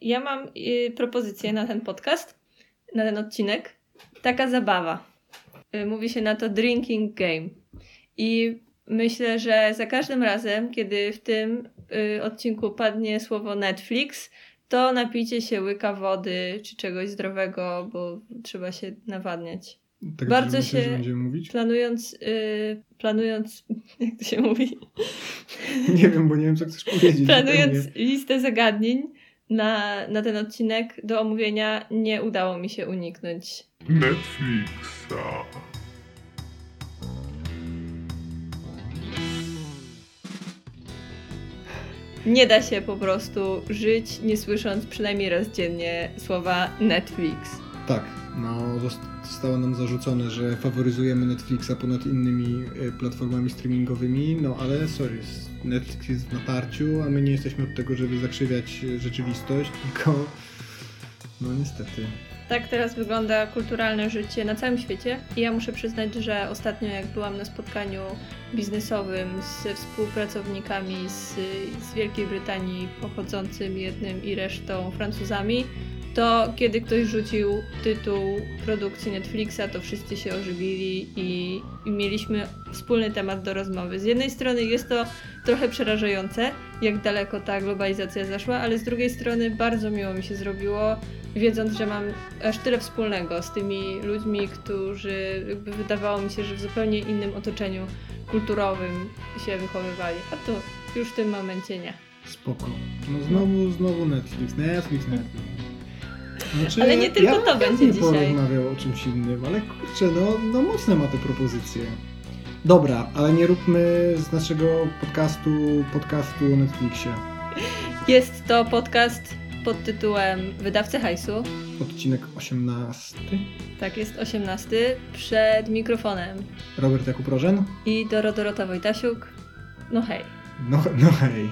ja mam y, propozycję na ten podcast, na ten odcinek. Taka zabawa. Y, mówi się na to drinking game. I myślę, że za każdym razem, kiedy w tym y, odcinku padnie słowo Netflix, to napijcie się łyka wody czy czegoś zdrowego, bo trzeba się nawadniać. Tak Bardzo się- będziemy mówić? Planując, y, planując, jak to się mówi? Nie wiem, bo nie wiem, co chcesz powiedzieć. Planując listę zagadnień na, na ten odcinek do omówienia, nie udało mi się uniknąć. Netflixa. Nie da się po prostu żyć, nie słysząc przynajmniej raz dziennie słowa Netflix. Tak, no zost- zostało nam zarzucone, że faworyzujemy Netflixa ponad innymi e, platformami streamingowymi, no ale sorry, Netflix jest w natarciu, a my nie jesteśmy od tego, żeby zakrzywiać rzeczywistość, tylko no niestety. Tak teraz wygląda kulturalne życie na całym świecie. I ja muszę przyznać, że ostatnio jak byłam na spotkaniu biznesowym ze współpracownikami z, z Wielkiej Brytanii pochodzącymi jednym i resztą Francuzami, to kiedy ktoś rzucił tytuł produkcji Netflixa, to wszyscy się ożywili i, i mieliśmy wspólny temat do rozmowy. Z jednej strony jest to trochę przerażające, jak daleko ta globalizacja zaszła, ale z drugiej strony bardzo miło mi się zrobiło, wiedząc, że mam aż tyle wspólnego z tymi ludźmi, którzy jakby wydawało mi się, że w zupełnie innym otoczeniu kulturowym się wychowywali. A tu już w tym momencie nie. Spoko. No znowu, znowu Netflix, Netflix, Netflix. Znaczy, Ale nie tylko ja to będzie chętnie dzisiaj. porozmawiał o czymś innym, ale kurczę, no, no mocne ma te propozycje. Dobra, ale nie róbmy z naszego podcastu podcastu o Netflixie. Jest to podcast pod tytułem Wydawcy hajsu. Odcinek 18. Tak, jest 18. Przed mikrofonem. Robert Jakub Rożen? I Dorota Wojtasiuk. No hej. No, no hej.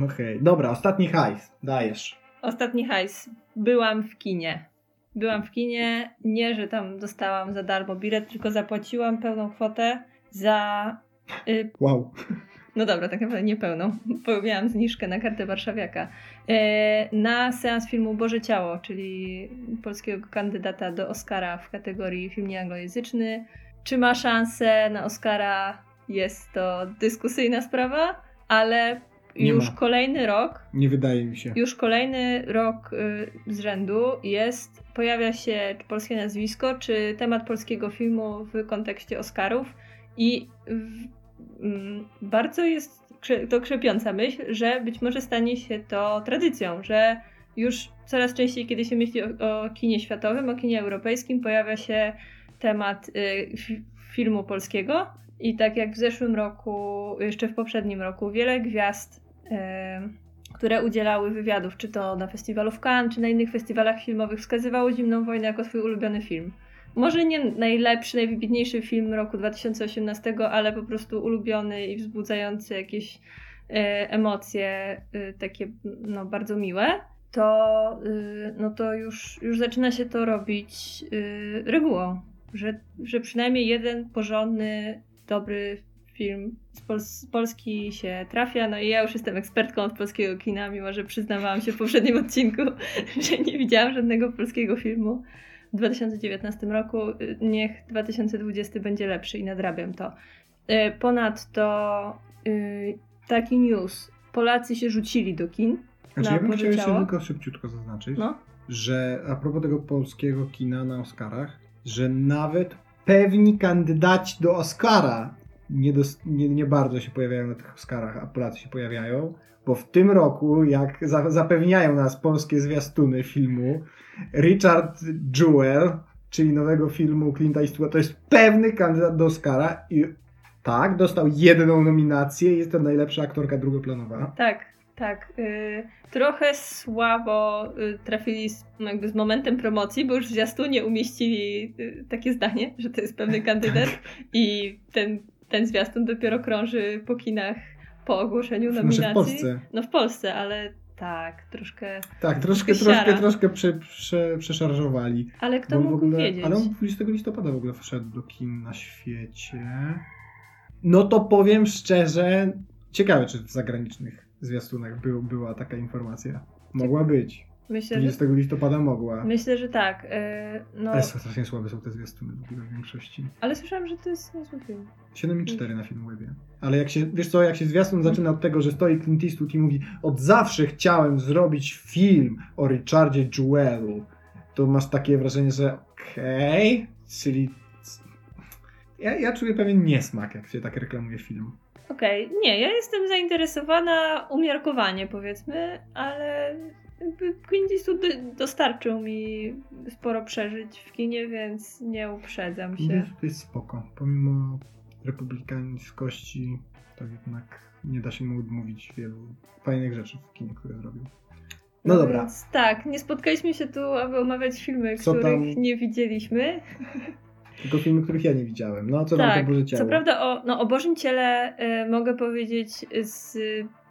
No hej. Dobra, ostatni hajs. Dajesz. Ostatni hajs. Byłam w kinie. Byłam w kinie, nie, że tam dostałam za darmo bilet, tylko zapłaciłam pełną kwotę za. Y, Wow. no dobra, tak naprawdę nie pełną, bo miałam zniżkę na kartę warszawiaka. E, na seans filmu Boże Ciało, czyli polskiego kandydata do Oscara w kategorii film nieanglojęzyczny. Czy ma szansę na Oscara? Jest to dyskusyjna sprawa, ale Nie już ma. kolejny rok Nie wydaje mi się. już kolejny rok y, z rzędu jest, pojawia się czy polskie nazwisko, czy temat polskiego filmu w kontekście Oscarów i w, mm, bardzo jest krze- to krzepiąca myśl, że być może stanie się to tradycją, że już coraz częściej, kiedy się myśli o, o kinie światowym, o kinie europejskim, pojawia się temat y, fi- filmu polskiego. I tak jak w zeszłym roku, jeszcze w poprzednim roku, wiele gwiazd em, które udzielały wywiadów, czy to na festiwalu w Cannes, czy na innych festiwalach filmowych, wskazywało Zimną Wojnę jako swój ulubiony film. Może nie najlepszy, najwybitniejszy film roku 2018, ale po prostu ulubiony i wzbudzający jakieś e, emocje e, takie no, bardzo miłe, to, e, no to już, już zaczyna się to robić e, regułą, że, że przynajmniej jeden porządny, dobry film z, Pol- z Polski się trafia. No i ja już jestem ekspertką od polskiego kina, mimo że przyznawałam się w poprzednim odcinku, że nie widziałam żadnego polskiego filmu w 2019 roku. Niech 2020 będzie lepszy i nadrabiam to. Y, Ponadto y, taki news. Polacy się rzucili do kin. Znaczy, na ja bym chciał jeszcze tylko szybciutko zaznaczyć, No. że a propos tego polskiego kina na Oscarach, że nawet pewni kandydaci do Oscara nie, dos- nie, nie bardzo się pojawiają na tych Oscarach, a Polacy się pojawiają, bo w tym roku, jak za- zapewniają nas polskie zwiastuny filmu, Richard Jewell, czyli nowego filmu Clint'a Eastwooda, to jest pewny kandydat do Oscara i tak, dostał jedną nominację, jest to najlepsza aktorka drugoplanowa. Tak, tak. Y, trochę słabo y, trafili z, no jakby z momentem promocji, bo już w zwiastunie umieścili y, takie zdanie, że to jest pewny kandydat i ten, ten zwiastun dopiero krąży po kinach po ogłoszeniu nominacji. w Polsce. No w Polsce, ale tak, troszkę. Tak, troszkę, troszkę, troszkę prze, prze, przeszarżowali. Ale kto mógł ogóle, wiedzieć? Ale on 20 listopada w ogóle wszedł do kin na świecie. No to powiem szczerze, ciekawe czy w zagranicznych zwiastunach był, była taka informacja. Mogła być. Myślę, że, 20 listopada mogła. myślę, że tak. e, No, Ale strasznie słabe są te zwiastuny w większości. ale słyszałam, że to jest niezły film. 7,4 na Filmwebie. Ale jak się, wiesz co, jak się zwiastun zaczyna od tego, że stoi Clint Eastwood i mówi od zawsze chciałem zrobić film o Richardzie Jewelu, to masz takie wrażenie, że okej, czyli ja, ja czuję pewien niesmak, jak się tak reklamuje film. Okej, nie, ja jestem zainteresowana umiarkowanie, powiedzmy, ale Clint Eastwood do- dostarczył mi sporo przeżyć w kinie, więc nie uprzedzam się. Że to jest spoko. Pomimo republikańskości, to jednak nie da się mu odmówić wielu fajnych rzeczy w kinie, które zrobił. No dobra, Więc, tak, nie spotkaliśmy się tu, aby omawiać filmy, Co których tam? nie widzieliśmy. Tylko filmy, których ja nie widziałem. No, co tam tak, to Boże Ciało? co prawda o, no, o Bożym Ciele y, mogę powiedzieć z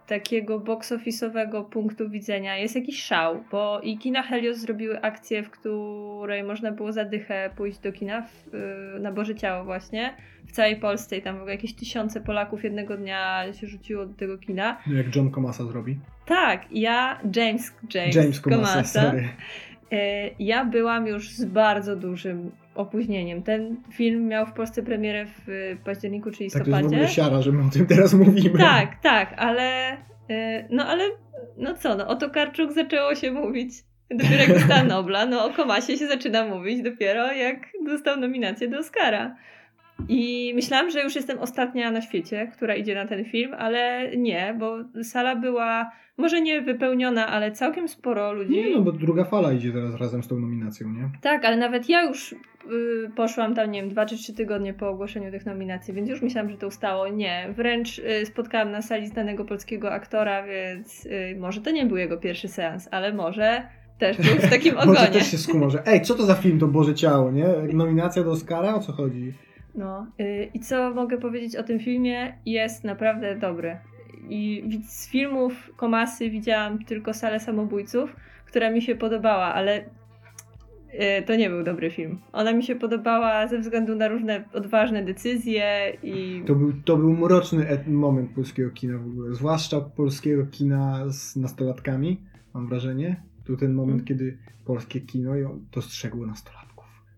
takiego box office'owego punktu widzenia jest jakiś szał, bo i kina Helios zrobiły akcję, w której można było za dychę pójść do kina w, y, na Boże Ciało właśnie w całej Polsce i tam w ogóle jakieś tysiące Polaków jednego dnia się rzuciło do tego kina. No, jak John Comasa zrobi. Tak, ja, James, James, James Comasa, Comasa. E, Ja byłam już z bardzo dużym opóźnieniem. Ten film miał w Polsce premierę w październiku czy Tak to jest w listopadzie. siara, że my o tym teraz mówimy. Tak, tak, ale e, no ale no co, no o Tokarczuk zaczęło się mówić dopiero jak dostał Nobla, no o Komasie się zaczyna mówić dopiero jak dostał nominację do Oscara. I myślałam, że już jestem ostatnia na świecie, która idzie na ten film, ale nie, bo sala była może nie wypełniona, ale całkiem sporo ludzi. Nie no, bo druga fala idzie teraz razem z tą nominacją, nie? Tak, ale nawet ja już y, poszłam tam, nie wiem, dwa czy trzy tygodnie po ogłoszeniu tych nominacji, więc już myślałam, że to ustało. Nie, wręcz y, spotkałam na sali znanego polskiego aktora, więc y, może to nie był jego pierwszy seans, ale może też był w takim Może ogonie. też się skumał, że ej, co to za film to Boże Ciało, nie? Nominacja do Oscara? O co chodzi? No y, i co mogę powiedzieć o tym filmie? Jest naprawdę dobry. I z filmów Komasy widziałam tylko Salę Samobójców, która mi się podobała, ale y, to nie był dobry film. Ona mi się podobała ze względu na różne odważne decyzje i To był, to był mroczny moment polskiego kina w ogóle, zwłaszcza polskiego kina z nastolatkami, mam wrażenie. To ten moment, Mm. kiedy polskie kino ją dostrzegło nastolatków.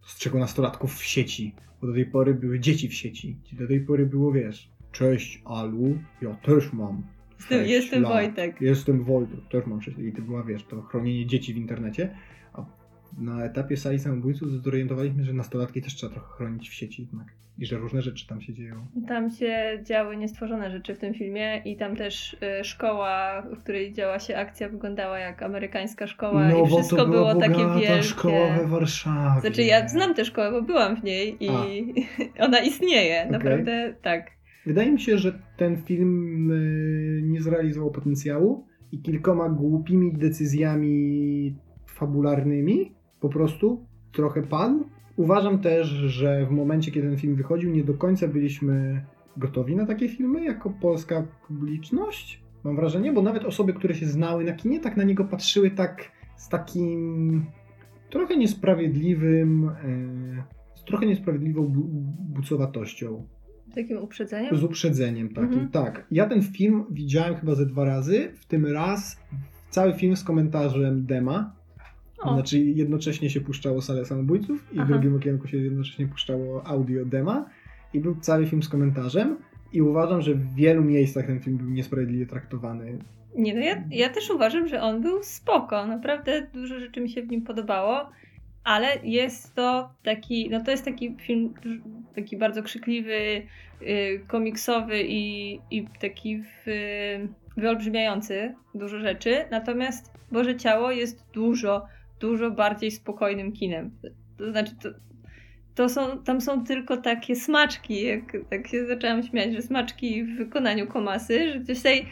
Dostrzegło nastolatków w sieci, bo do tej pory były dzieci w sieci. Do tej pory było, wiesz, cześć Alu, ja też mam jestem lat. Wojtek. Jestem Wojtek, też mam 6 I to była, wiesz, to chronienie dzieci w internecie. Na etapie sali samobójców zorientowaliśmy, że nastolatki też trzeba trochę chronić w sieci jednak. I że różne rzeczy tam się dzieją. tam się działy niestworzone rzeczy w tym filmie i tam też y, szkoła, w której działa się akcja wyglądała jak amerykańska szkoła no i bo wszystko to była było takie wielkie. szkoła we Warszawie. Znaczy ja znam tę szkołę, bo byłam w niej i ona istnieje, naprawdę tak. Wydaje mi się, że ten film y, nie zrealizował potencjału i kilkoma głupimi decyzjami fabularnymi po prostu trochę padł. Uważam też, że w momencie, kiedy ten film wychodził, nie do końca byliśmy gotowi na takie filmy jako polska publiczność. Mam wrażenie, bo nawet osoby, które się znały na kinie, tak na niego patrzyły tak z takim trochę niesprawiedliwym, y, z trochę niesprawiedliwą bu- bucowatością. Takim uprzedzeniem. Z uprzedzeniem takim, Mhm. tak. Ja ten film widziałem chyba ze dwa razy, w tym raz cały film z komentarzem Dema. O, Znaczy jednocześnie się puszczało salę samobójców i w Aha. drugim okienku się jednocześnie puszczało audio Dema i był cały film z komentarzem i uważam, że w wielu miejscach ten film był niesprawiedliwie traktowany. nie no, ja, ja też uważam, że on był spoko. Naprawdę dużo rzeczy mi się w nim podobało. Ale jest to taki, no to jest taki film, taki bardzo krzykliwy, y, komiksowy i, i taki w, wyolbrzymiający dużo rzeczy. Natomiast Boże Ciało jest dużo, dużo bardziej spokojnym kinem. To znaczy, to, to są, tam są tylko takie smaczki, jak tak się zaczęłam śmiać, że smaczki w wykonaniu komasy, że tutaj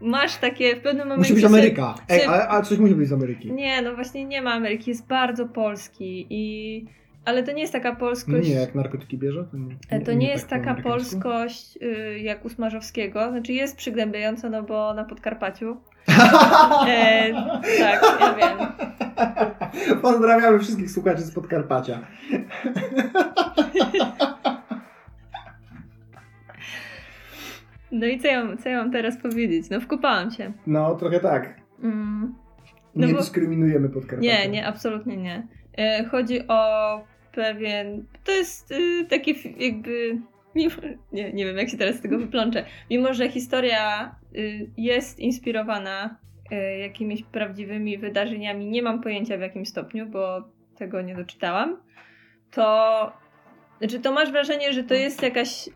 masz takie w pewnym momencie... Musi być Ameryka! Ej, ale coś musi być z Ameryki. Nie, no właśnie nie ma Ameryki, jest bardzo polski i... Ale to nie jest taka polskość... Nie, jak narkotyki bierze? To nie, E, To nie, jest tak taka polskość y, jak u Smarzowskiego. Znaczy jest przygnębiająca, no bo na Podkarpaciu. E, tak, ja wiem. Pozdrawiamy wszystkich słuchaczy z Podkarpacia. No i co ja, mam- co ja mam teraz powiedzieć? No wkupałam się. No, trochę tak. Mm. No Nie bo- dyskryminujemy Podkarpacia. Nie, nie, absolutnie nie. E, Chodzi o pewien. To jest y, taki f- jakby. Mimo, nie, nie wiem, jak się teraz z tego wyplączę. Mimo, że historia y, jest inspirowana y, jakimiś prawdziwymi wydarzeniami, nie mam pojęcia w jakim stopniu, bo tego nie doczytałam, to. Znaczy, to masz wrażenie, że to jest jakaś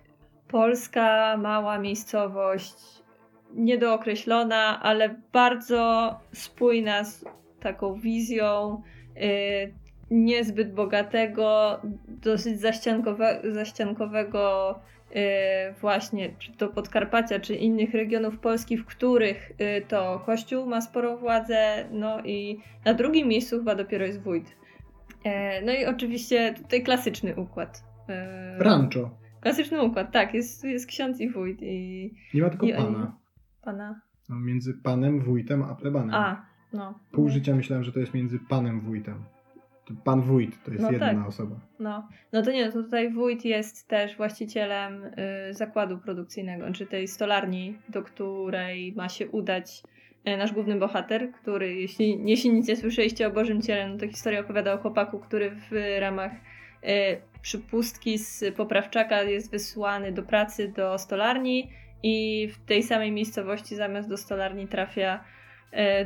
polska, mała miejscowość, niedookreślona, ale bardzo spójna z taką wizją y, niezbyt bogatego, dosyć zaściankowe, zaściankowego y, właśnie, czy to Podkarpacia, czy innych regionów Polski, w których y, to Kościół ma sporą władzę, no i na drugim miejscu chyba dopiero jest wójt. E, No i oczywiście tutaj klasyczny układ. E, Rancho. Klasyczny układ, tak, jest, jest ksiądz i wójt i Nie ma tylko I oni- pana. pana. No, między panem, wójtem, a plebanem. A, no. Pół życia myślałem, że to jest między panem, wójtem. Pan wójt to jest No jedna tak. osoba. No, no to nie, to tutaj wójt jest też właścicielem y, zakładu produkcyjnego, czy tej stolarni, do której ma się udać y, nasz główny bohater, który, jeśli, jeśli nic nie słyszeliście o Bożym Ciele, no to historia opowiada o chłopaku, który w ramach y, przypustki z poprawczaka jest wysłany do pracy do stolarni i w tej samej miejscowości zamiast do stolarni trafia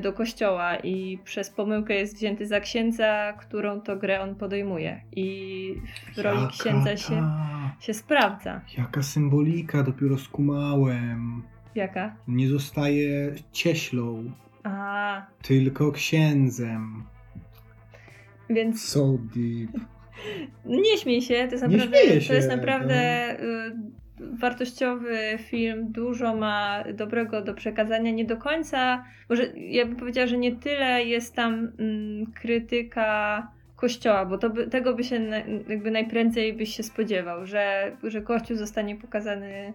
do kościoła i przez pomyłkę jest wzięty za księdza, którą to grę on podejmuje. I w roli księdza się, ta, się sprawdza. jaka symbolika, dopiero skumałem. Jaka? Nie zostaje cieślą, A, tylko księdzem. więc So deep. no nie śmiej się, to jest naprawdę, to jest naprawdę y, wartościowy film, dużo ma dobrego do przekazania, nie do końca, może ja bym powiedziała, że nie tyle jest tam mm, krytyka kościoła, bo by, tego by się na, jakby najprędzej byś się spodziewał, że, że kościół zostanie pokazany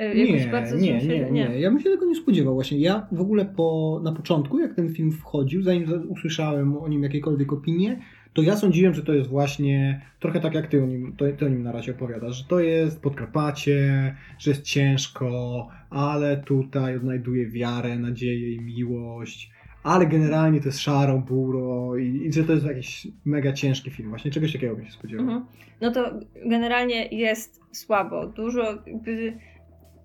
y, jakoś Nie, bardzo nie, czymś- nie, nie. Ja bym się tego nie spodziewał. Właśnie ja w ogóle po, na początku, jak ten film wchodził, zanim za- usłyszałem o nim jakiekolwiek opinie, to ja sądziłem, że to jest właśnie trochę tak jak ty o nim, to, ty o nim na razie opowiadasz, że to jest Podkarpacie, że jest ciężko, ale tutaj odnajduje wiarę, nadzieję i miłość, ale generalnie to jest szaro, buro i, i że to jest jakiś mega ciężki film. Właśnie czegoś takiego bym się spodziewał. Mhm. No to generalnie jest słabo. Dużo.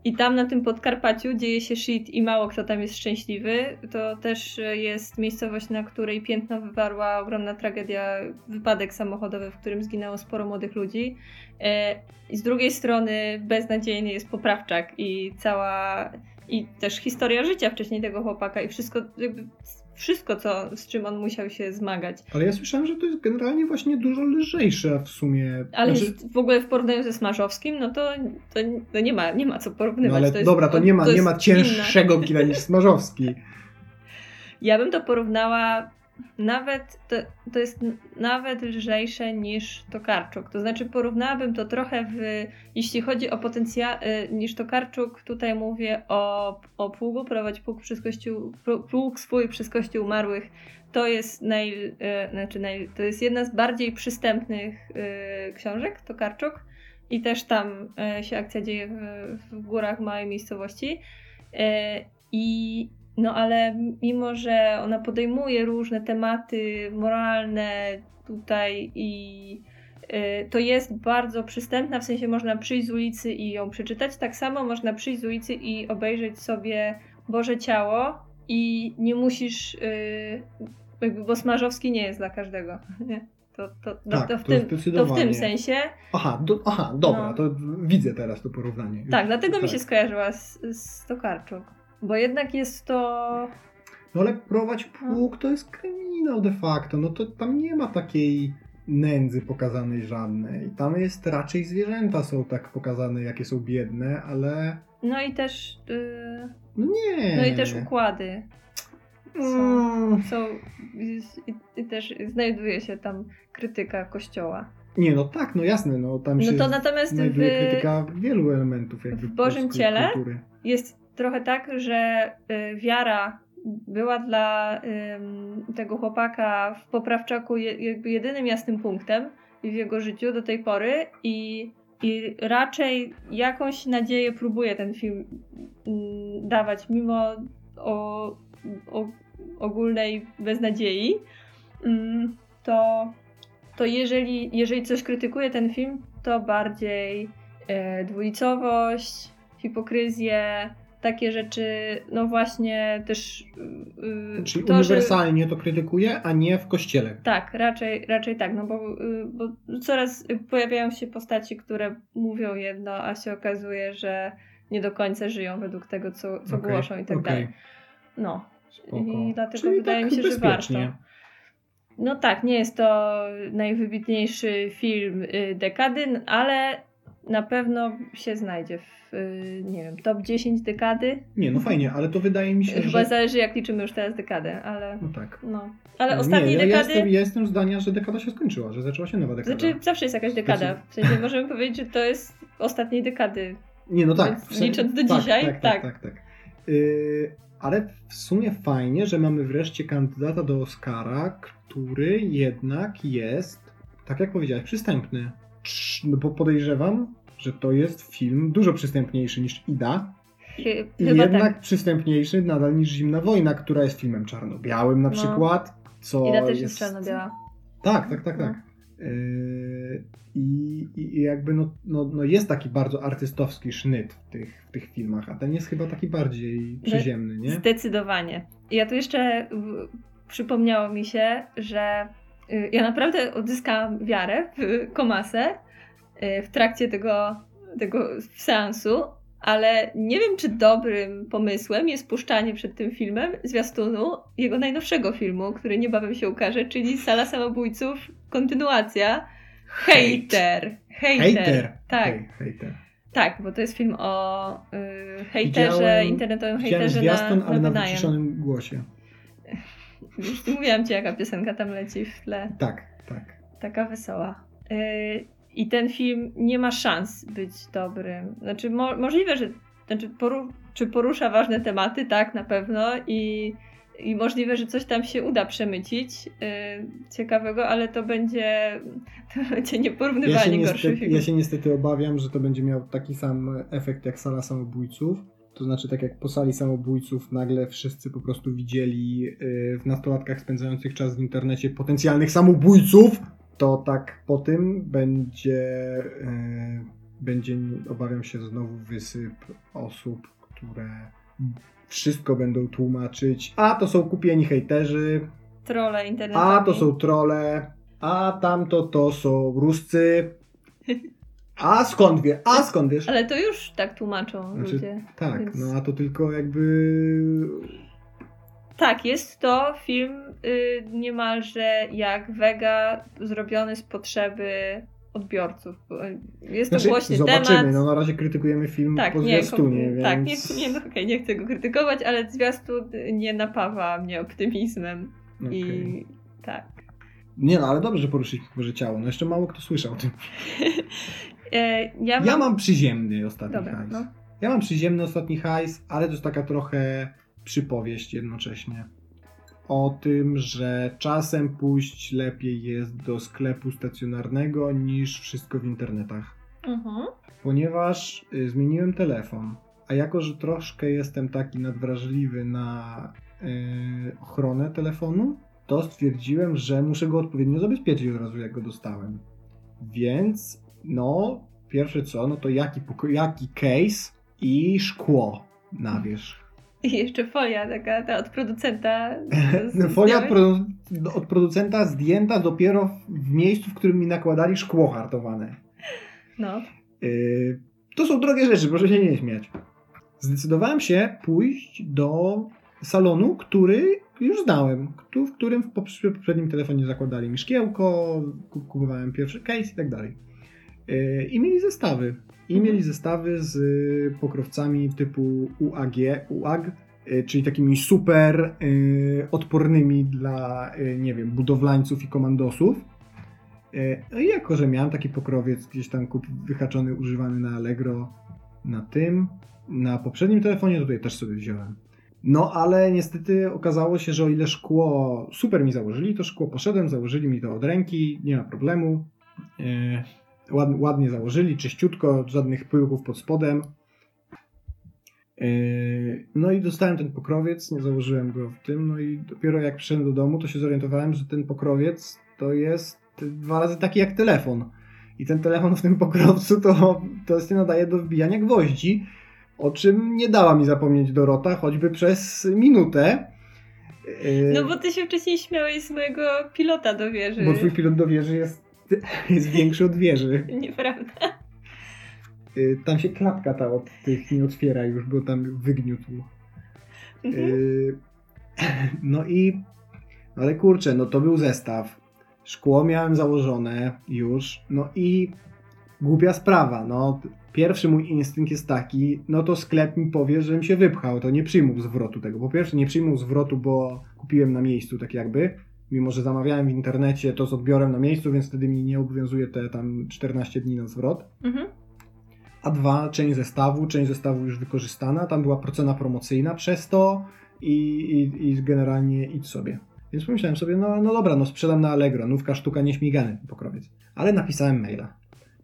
I tam na tym Podkarpaciu dzieje się shit i mało kto tam jest szczęśliwy. To też e, jest miejscowość, na której piętno wywarła ogromna tragedia, wypadek samochodowy, w którym zginęło sporo młodych ludzi. E, I z drugiej strony beznadziejny jest Poprawczak i cała... I też historia życia wcześniej tego chłopaka i wszystko, jakby wszystko co, z czym on musiał się zmagać. Ale ja słyszałem, że to jest generalnie właśnie dużo lżejsze w sumie. Ale Znaczy- w ogóle w porównaniu ze Smarzowskim, no to, to, to nie, ma, nie ma co porównywać. No ale to jest, dobra, to nie ma, nie jest ma cięższego kina niż Smarzowski. Ja bym to porównała nawet, to, to jest nawet lżejsze niż Tokarczuk. To znaczy porównałabym to trochę w, jeśli chodzi o potencjał, y, niż Tokarczuk, tutaj mówię o, o pługu, prowadź pług, przez kościół, pług swój przez kościół umarłych. To jest, naj, y, znaczy naj, to jest jedna z bardziej przystępnych y, książek, Tokarczuk. I też tam się akcja dzieje w, w górach małej miejscowości. I no ale mimo, że ona podejmuje różne tematy moralne tutaj i y, to jest bardzo przystępna, w sensie można przyjść z ulicy i ją przeczytać. Tak samo można przyjść z ulicy i obejrzeć sobie Boże Ciało i nie musisz, y, jakby, bo Smarzowski nie jest dla każdego. Nie? To, to, to, Tak, to, w tym, to w tym sensie. Aha, do, aha dobra, No. to widzę teraz to porównanie. Tak, dlatego mi Tak. się skojarzyła z, z Tokarczuk. Bo jednak jest to No ale prowadź pług to jest kryminał de facto, no to tam nie ma takiej nędzy pokazanej żadnej. Tam jest raczej zwierzęta są tak pokazane, jakie są biedne, ale No i też. Yy, no nie. no i też układy. Mm, Są. I, I też znajduje się tam krytyka kościoła. Nie, no tak, no jasne, no tam No się to natomiast w, znajduje krytyka wielu elementów jakby w Bożym Ciele? kultury. jest trochę tak, że y, wiara była dla tego chłopaka w poprawczaku jakby jedynym jasnym punktem w jego życiu do tej pory i I raczej jakąś nadzieję próbuje ten film mm, dawać, mimo o, o, ogólnej beznadziei. Mm, to, to jeżeli, jeżeli coś krytykuje ten film, to bardziej e, dwulicowość, hipokryzję, takie rzeczy, no właśnie też. Yy, Czyli to, uniwersalnie że... to krytykuje, a nie w kościele. Tak, raczej, raczej tak, no bo, yy, bo coraz pojawiają się postaci, które mówią jedno, a się okazuje, że nie do końca żyją według tego, co, co okay, głoszą i tak okay. dalej. No. Spoko. I dlatego Czyli wydaje tak mi się, że warto. No tak, nie jest to najwybitniejszy film y, dekady, ale na pewno się znajdzie w, y, nie wiem, top 10 dekady. Nie, no fajnie, ale to wydaje mi się, Chyba że... zależy jak liczymy już teraz dekadę, ale... No tak. No. Ale nie, ostatniej ja dekady... Jestem, ja jestem zdania, że dekada się skończyła, że zaczęła się nowa dekada. Znaczy zawsze jest jakaś dekada. W sensie możemy powiedzieć, że to jest ostatniej dekady. Nie, no tak. Więc licząc do tak, dzisiaj, tak. tak. tak, tak, tak. Yy, ale w sumie fajnie, że mamy wreszcie kandydata do Oscara, który jednak jest, tak jak powiedziałeś, przystępny. No bo podejrzewam, że to jest film dużo przystępniejszy niż Ida. Chy- I jednak tak. przystępniejszy nadal niż Zimna Wojna, która jest filmem czarno-białym na No. przykład. Co Ida też jest jest czarno-biała. Tak, tak, tak, No. tak. Yy, I, i, jakby no, no, no jest taki bardzo artystowski sznyt w tych, w tych filmach, a ten jest chyba taki bardziej przyziemny, nie? Zdecydowanie. Ja tu jeszcze w, przypomniało mi się, że ja naprawdę odzyskałam wiarę w Komasę y, w trakcie tego, tego seansu, ale nie wiem, czy dobrym pomysłem jest puszczanie przed tym filmem zwiastunu jego najnowszego filmu, który niebawem się ukaże, czyli Sala Samobójców, kontynuacja. Hater. Hater. Hater. Tak. Hater. Tak, bo to jest film o y, hejterze, Widziałem- internetowym Widziałem hejterze zwiastun, na, ale na na wynajem. wyciszonym głosie. Już mówiłam ci, jaka piosenka tam leci w tle. Tak, tak. Taka wesoła. Y, I ten film nie ma szans być dobrym. Znaczy, mo- możliwe, że znaczy poru- czy porusza ważne tematy, tak, na pewno. I, I możliwe, że coś tam się uda przemycić y, ciekawego, ale to będzie, to będzie Ja nieporównywalnie się, gorszy niestety, film. ja się niestety obawiam, że to będzie miał taki sam efekt jak sala samobójców. To znaczy, tak jak po sali samobójców nagle wszyscy po prostu widzieli yy, w nastolatkach spędzających czas w internecie potencjalnych samobójców, to tak po tym będzie, yy, będzie, obawiam się, znowu wysyp osób, które wszystko będą tłumaczyć. A to są kupieni hejterzy, Trolle internetowe. a to są trole, a tamto to są Ruscy. A skąd wie? A skąd wiesz? Ale to już tak tłumaczą Znaczy, ludzie. Tak, więc- no a to tylko jakby. Tak, jest to film y, niemalże jak Vega zrobiony z potrzeby odbiorców. Jest to Znaczy, głośny zobaczymy. temat. No na razie krytykujemy film tak, po nie, zwiastunie, więc... tak, nie, nie, no, okej, nie chcę go krytykować, ale zwiastun nie napawa mnie optymizmem. Okej. I tak. Nie no, ale dobrze, że poruszyliśmy Boże Ciało. No jeszcze mało kto słyszał o tym. E, ja mam... Ja mam przyziemny ostatni Dobra, hajs. no. Ja mam przyziemny ostatni hajs, ale to jest taka trochę przypowieść jednocześnie. O tym, że czasem pójść lepiej jest do sklepu stacjonarnego niż wszystko w internetach. Mhm. Ponieważ y, zmieniłem telefon, a jako, że troszkę jestem taki nadwrażliwy na y, ochronę telefonu, to stwierdziłem, że muszę go odpowiednio zabezpieczyć od razu, jak go dostałem. Więc, no, pierwsze co, no to jaki, jaki case i szkło na wierzch. I jeszcze folia taka ta od producenta. z- Folia produ- od producenta zdjęta dopiero w miejscu, w którym mi nakładali szkło hartowane. No. Yy, to są drogie rzeczy, proszę się nie śmiać. Zdecydowałem się pójść do salonu, który już znałem, w którym w poprze- poprzednim telefonie zakładali mi szkiełko, ku- kupowałem pierwszy case i tak dalej. Yy, I mieli zestawy. I Mhm. mieli zestawy z y, pokrowcami typu UAG, UAG, y, czyli takimi super odpornymi dla, nie wiem, budowlańców i komandosów. E, No i jako, że miałem taki pokrowiec gdzieś tam kup, wyhaczony, używany na Allegro na tym, na poprzednim telefonie, tutaj też sobie wziąłem. No ale niestety okazało się, że o ile szkło super mi założyli, to szkło poszedłem, założyli mi to od ręki, nie ma problemu. E, Ład, ładnie założyli, czyściutko, żadnych pyłków pod spodem. Yy, No i dostałem ten pokrowiec, nie założyłem go w tym, no i dopiero jak przyszedłem do domu, to się zorientowałem, że ten pokrowiec to jest dwa razy taki jak telefon. I ten telefon w tym pokrowcu to, to się nadaje do wbijania gwoździ, o czym nie dała mi zapomnieć Dorota, choćby przez minutę. Yy, No bo ty się wcześniej śmiałeś z mojego pilota do wieży. bo twój pilot do wieży jest, jest większy od wieży. Nieprawda. Yy, Tam się klatka ta od tych nie otwiera już, bo tam wygniótł. Mhm. Yy, No i. Ale kurczę, no to był zestaw. Szkło miałem założone już. No i głupia sprawa. No, pierwszy mój instynkt jest taki, no to sklep mi powie, żebym się wypchał. To nie przyjmą zwrotu tego. Po pierwsze, nie przyjmą zwrotu, bo kupiłem na miejscu, tak jakby. Mimo, że zamawiałem w internecie to z odbiorem na miejscu, więc wtedy mi nie obowiązuje te tam 14 dni na zwrot Mhm. a dwa, część zestawu, część zestawu już wykorzystana, tam była procena promocyjna przez to i, i, i generalnie idź sobie. Więc pomyślałem sobie, no, no dobra, no sprzedam na Allegro, nówka sztuka nieśmigany pokrowiec. Ale napisałem maila.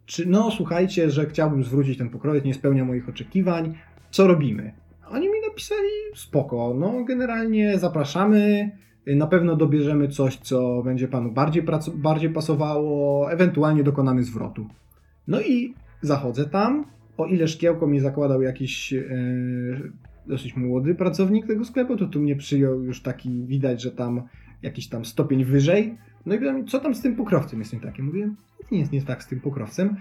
Czy, no słuchajcie, że chciałbym zwrócić ten pokrowiec, nie spełnia moich oczekiwań, co robimy? Oni mi napisali, spoko, no generalnie zapraszamy, na pewno dobierzemy coś, co będzie panu bardziej, bardziej pasowało, ewentualnie dokonamy zwrotu. No i zachodzę tam. O ile szkiełko mi zakładał jakiś e, dosyć młody pracownik tego sklepu, to tu mnie przyjął już taki, widać, że tam jakiś tam stopień wyżej. No i pytam, co tam z tym pokrowcem jest nie tak? Ja mówię, nie jest nie tak z tym pokrowcem.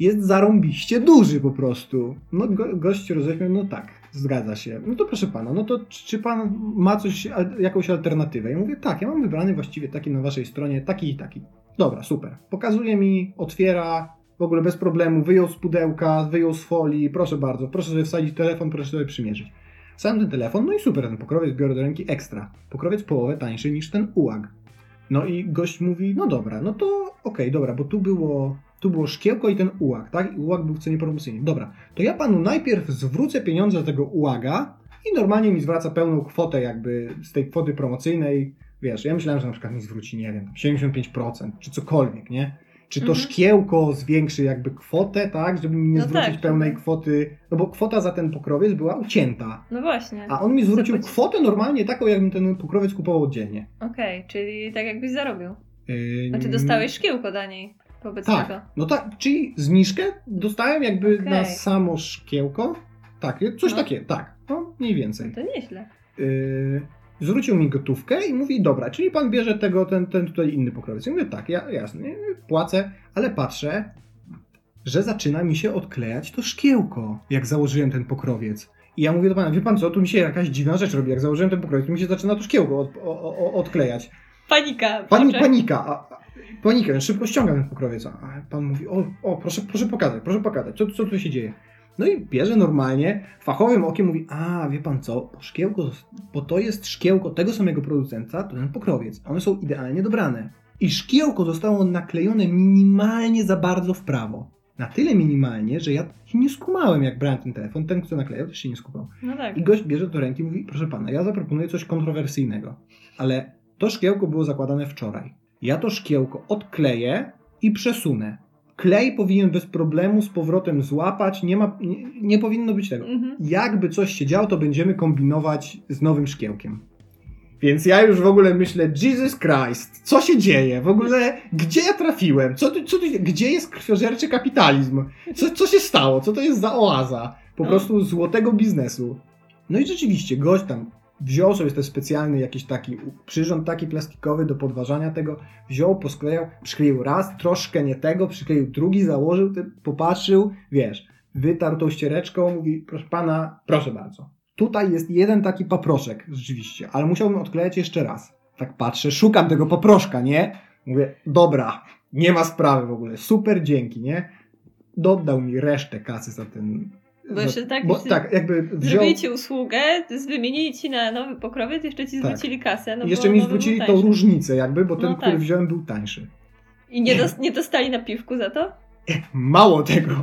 Jest zarąbiście duży po prostu. No go, gość roześmiał, no tak, zgadza się. No to proszę pana, no to czy, pan ma coś, jakąś alternatywę? Ja mówię, tak, ja mam wybrany właściwie taki na waszej stronie, taki i taki. Dobra, super. Pokazuje mi, otwiera, w ogóle bez problemu, wyjął z pudełka, wyjął z folii, proszę bardzo, proszę sobie wsadzić telefon, proszę sobie przymierzyć. Sam ten telefon, no i super, ten pokrowiec biorę do ręki ekstra. Pokrowiec połowę tańszy niż ten ułag. No i gość mówi, no dobra, no to okej, dobra, bo tu było, tu było szkiełko i ten ułag, tak? I ułag był w cenie promocyjnej. Dobra, to ja panu najpierw zwrócę pieniądze za tego ułaga i normalnie mi zwraca pełną kwotę jakby z tej kwoty promocyjnej. Wiesz, ja myślałem, że na przykład mi zwróci, nie wiem, 75% czy cokolwiek, nie? Czy to Mhm. szkiełko zwiększy jakby kwotę, tak, żeby mi nie No zwrócić tak. pełnej kwoty, no bo kwota za ten pokrowiec była ucięta, No właśnie. a on mi zwrócił kwotę normalnie taką, jakbym ten pokrowiec kupował oddzielnie. Okej, czyli tak jakbyś zarobił. Yy, Znaczy dostałeś szkiełko dla niej wobec tego. Tak, no tak, czyli zniżkę dostałem jakby Okej. na samo szkiełko, tak, coś No. takie, tak, no mniej więcej. To nieźle. Yy, zwrócił mi gotówkę i mówi, dobra, czyli pan bierze tego, ten, ten tutaj inny pokrowiec. Ja mówię, tak, ja, jasne, płacę, ale patrzę, że zaczyna mi się odklejać to szkiełko, jak założyłem ten pokrowiec. I ja mówię do pana, wie pan co, tu mi się jakaś dziwna rzecz robi, jak założyłem ten pokrowiec, to mi się zaczyna to szkiełko od, o, o, odklejać. Panika. Pani, panika, a, a, panika, szybko ściągam ten pokrowiec. A pan mówi, o, o proszę, proszę pokazać, proszę pokazać, co, co tu się dzieje. No i bierze normalnie, fachowym okiem mówi, a wie pan co, bo szkiełko, bo to jest szkiełko tego samego producenta, to ten pokrowiec. One są idealnie dobrane. I szkiełko zostało naklejone minimalnie za bardzo w prawo. Na tyle minimalnie, że ja się nie skumałem, jak brałem ten telefon. Ten, kto naklejał, też się nie skupał. No tak. I gość bierze do ręki i mówi, proszę pana, ja zaproponuję coś kontrowersyjnego, ale to szkiełko było zakładane wczoraj. Ja to szkiełko odkleję i przesunę. Klej powinien bez problemu z powrotem złapać, nie, ma, nie, nie powinno być tego. Mhm. Jakby coś się działo, to będziemy kombinować z nowym szkiełkiem. Więc ja już w ogóle myślę, Jesus Christ, co się dzieje? W ogóle, gdzie ja trafiłem? Co tu, co tu, gdzie jest krwiożerczy kapitalizm? Co, co się stało? Co to jest za oaza? Po No. prostu złotego biznesu. No i rzeczywiście, gość tam wziął sobie ten specjalny jakiś taki przyrząd taki plastikowy do podważania tego, wziął, posklejał, przykleił raz, troszkę nie tego, przykleił drugi, założył, popatrzył, wiesz, wytarł tą ściereczką, mówi, proszę pana, proszę bardzo. Tutaj jest jeden taki paproszek, rzeczywiście, ale musiałbym odklejać jeszcze raz. Tak patrzę, szukam tego paproszka, nie? Mówię, dobra, nie ma sprawy w ogóle, super, dzięki, nie? Dodał mi resztę kasy za ten... Bo za, jeszcze tak, bo, jeszcze tak, jakby wziął... Zrobili ci usługę, wymienili ci na nowy pokrowiec, jeszcze ci Tak. zwrócili kasę. No jeszcze mi zwrócili tą różnicę jakby, bo ten, No który tak. wziąłem był tańszy. I nie, dos- nie dostali na piwku za to? Mało tego.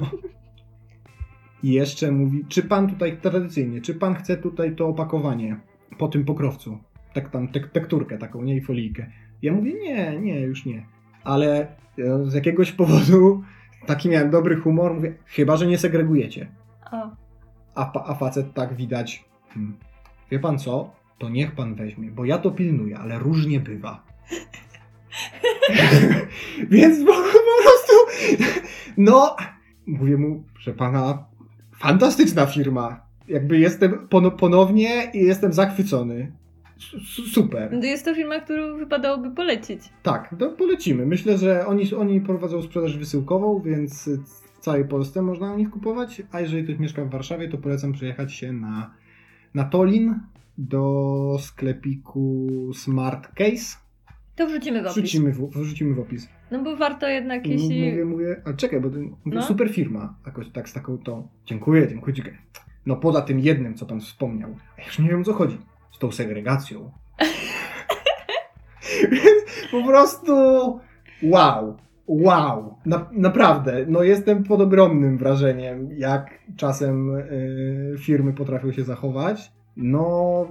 I jeszcze mówi, czy pan tutaj tradycyjnie, czy pan chce tutaj to opakowanie po tym pokrowcu? Tak tam, tek tekturkę taką, nie i folijkę. Ja mówię, nie, nie, już nie. Ale e, z jakiegoś powodu Taki miałem dobry humor, mówię, chyba, że nie segregujecie. O, A, a facet tak widać, hmm, wie pan co, to niech pan weźmie, bo ja to pilnuję, ale różnie bywa. Więc po, po prostu, no, mówię mu, że pana, fantastyczna firma. Jakby jestem pono- ponownie i jestem zachwycony. S- super. to jest to firma, którą wypadałoby polecić. Tak, to polecimy. Myślę, że oni, oni prowadzą sprzedaż wysyłkową, więc całej Polsce można u nich kupować. A jeżeli ktoś mieszka w Warszawie, to polecam przyjechać się na, na Tolin do sklepiku Smart Case. To wrzucimy w opis. Wrzucimy w, wrzucimy w opis. No bo warto jednak, jeśli... Mówię, mówię, ale czekaj, bo to, No. super firma. Jakoś tak z taką tą. Dziękuję, dziękuję, dziękuję. No poza tym jednym, co pan wspomniał. A ja już nie wiem o co chodzi. Z tą segregacją. Więc po prostu wow. Wow. Na, naprawdę. No jestem pod ogromnym wrażeniem, jak czasem y, firmy potrafią się zachować. No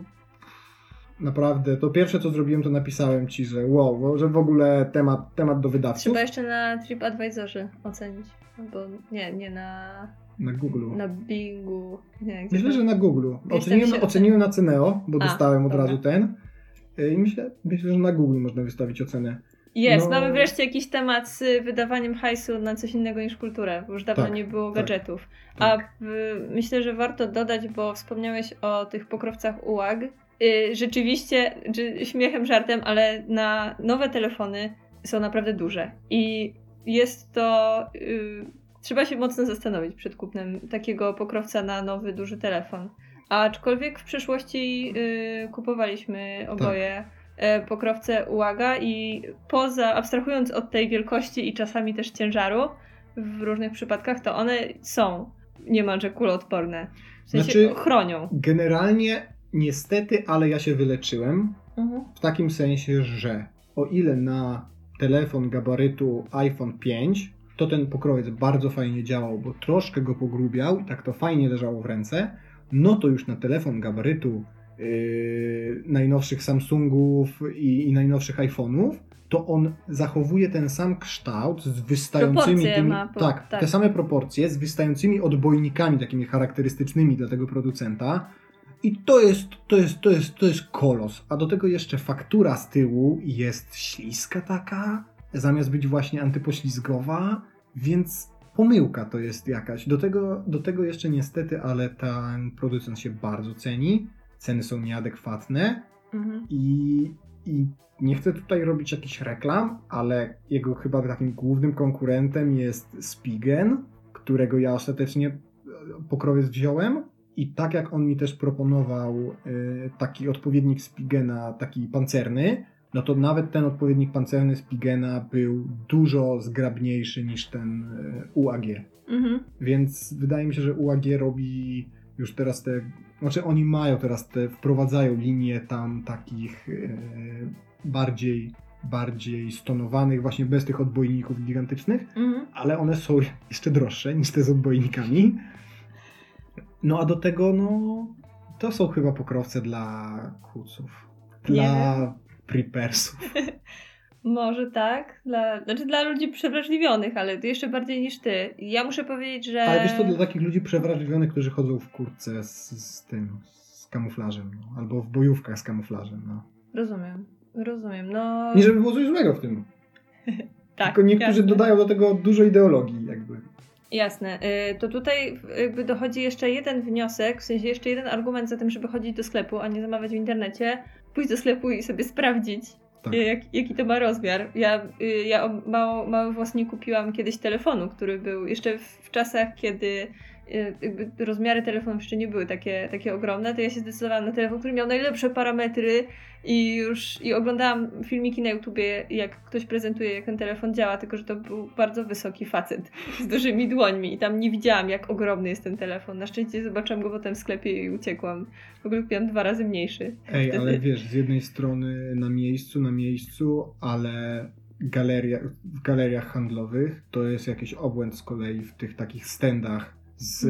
naprawdę, to pierwsze co zrobiłem, to napisałem ci, że wow, bo- że w ogóle temat, temat do wydawców. Trzeba jeszcze na TripAdvisorze ocenić. Albo nie, nie na, Na Google. na Bingu. Nie, Myślę, to- że na Google. Oceniłem, się- oceniłem na Ceneo, bo A, dostałem od dobra. razu ten. Y, I myślę, myślę, że na Google można wystawić ocenę. Jest, No. mamy wreszcie jakiś temat z wydawaniem hajsu na coś innego niż kulturę, bo już dawno Tak, nie było tak, gadżetów. tak. A y, myślę, że warto dodać, bo wspomniałeś o tych pokrowcach uwag. Y, rzeczywiście, czy śmiechem, żartem, ale na nowe telefony są naprawdę duże. I jest to. Y, trzeba się mocno zastanowić przed kupnem takiego pokrowca na nowy, duży telefon. Aczkolwiek w przeszłości y, kupowaliśmy oboje e, pokrowce ułaga i poza, abstrahując od tej wielkości i czasami też ciężaru w różnych przypadkach, to one są niemalże kuloodporne. W sensie Znaczy- chronią. Generalnie, niestety, ale ja się wyleczyłem. Mhm. W takim sensie, że o ile na telefon gabarytu iPhone 5, to ten pokrowiec bardzo fajnie działał, bo troszkę go pogrubiał i tak to fajnie leżało w ręce, no to już na telefon gabarytu yy, najnowszych Samsungów i, i najnowszych iPhone'ów, to on zachowuje ten sam kształt z wystającymi Proporcje tymi, ma po- tak, tak. te same proporcje z wystającymi odbojnikami takimi charakterystycznymi dla tego producenta. I to jest, to jest, to jest, to jest kolos. A do tego jeszcze faktura z tyłu jest śliska taka, zamiast być właśnie antypoślizgowa, więc pomyłka to jest jakaś. Do tego, do tego jeszcze niestety, ale ten producent się bardzo ceni. Ceny są nieadekwatne Mhm. i, i nie chcę tutaj robić jakichś reklam, ale jego chyba takim głównym konkurentem jest Spigen, którego ja ostatecznie e, pokrowiec wziąłem. I tak jak on mi też proponował y, taki odpowiednik Spigena, taki pancerny, no to nawet ten odpowiednik pancerny Spigena był dużo zgrabniejszy niż ten y, UAG. Mhm. Więc wydaje mi się, że UAG robi już teraz te. Znaczy, oni mają teraz te, wprowadzają linię tam takich e, bardziej, bardziej stonowanych, właśnie bez tych odbojników gigantycznych, Mhm. ale one są jeszcze droższe niż te z odbojnikami. No a do tego, no, to są chyba pokrowce dla kuców, dla prepersów. Może tak, dla, znaczy dla ludzi przewrażliwionych, ale to jeszcze bardziej niż ty. Ja muszę powiedzieć, że... Ale wiesz to dla takich ludzi przewrażliwionych, którzy chodzą w kurtce z, z tym, z kamuflażem, no, albo w bojówkach z kamuflażem, no. Rozumiem, rozumiem, no... Nie żeby było coś złego w tym. tak, Tylko niektórzy jasne. dodają do tego dużo ideologii, jakby. Jasne. Y, To tutaj jakby dochodzi jeszcze jeden wniosek, w sensie jeszcze jeden argument za tym, żeby chodzić do sklepu, a nie zamawiać w internecie. Pójść do sklepu i sobie sprawdzić, Tak. jak, jaki to ma rozmiar. Ja, y, ja mało, mały kupiłam kiedyś telefonu, który był jeszcze w, w czasach, kiedy rozmiary telefonów jeszcze nie były takie, takie ogromne, to ja się zdecydowałam na telefon, który miał najlepsze parametry i już i oglądałam filmiki na YouTubie, jak ktoś prezentuje, jak ten telefon działa, tylko że to był bardzo wysoki facet z dużymi dłońmi i tam nie widziałam, jak ogromny jest ten telefon. Na szczęście zobaczyłam go potem w sklepie i uciekłam. W ogóle kupiłam dwa razy mniejszy. Ej, Wtedy- ale wiesz, z jednej strony na miejscu, na miejscu, ale galeria, w galeriach handlowych to jest jakiś obłęd z kolei w tych takich standach z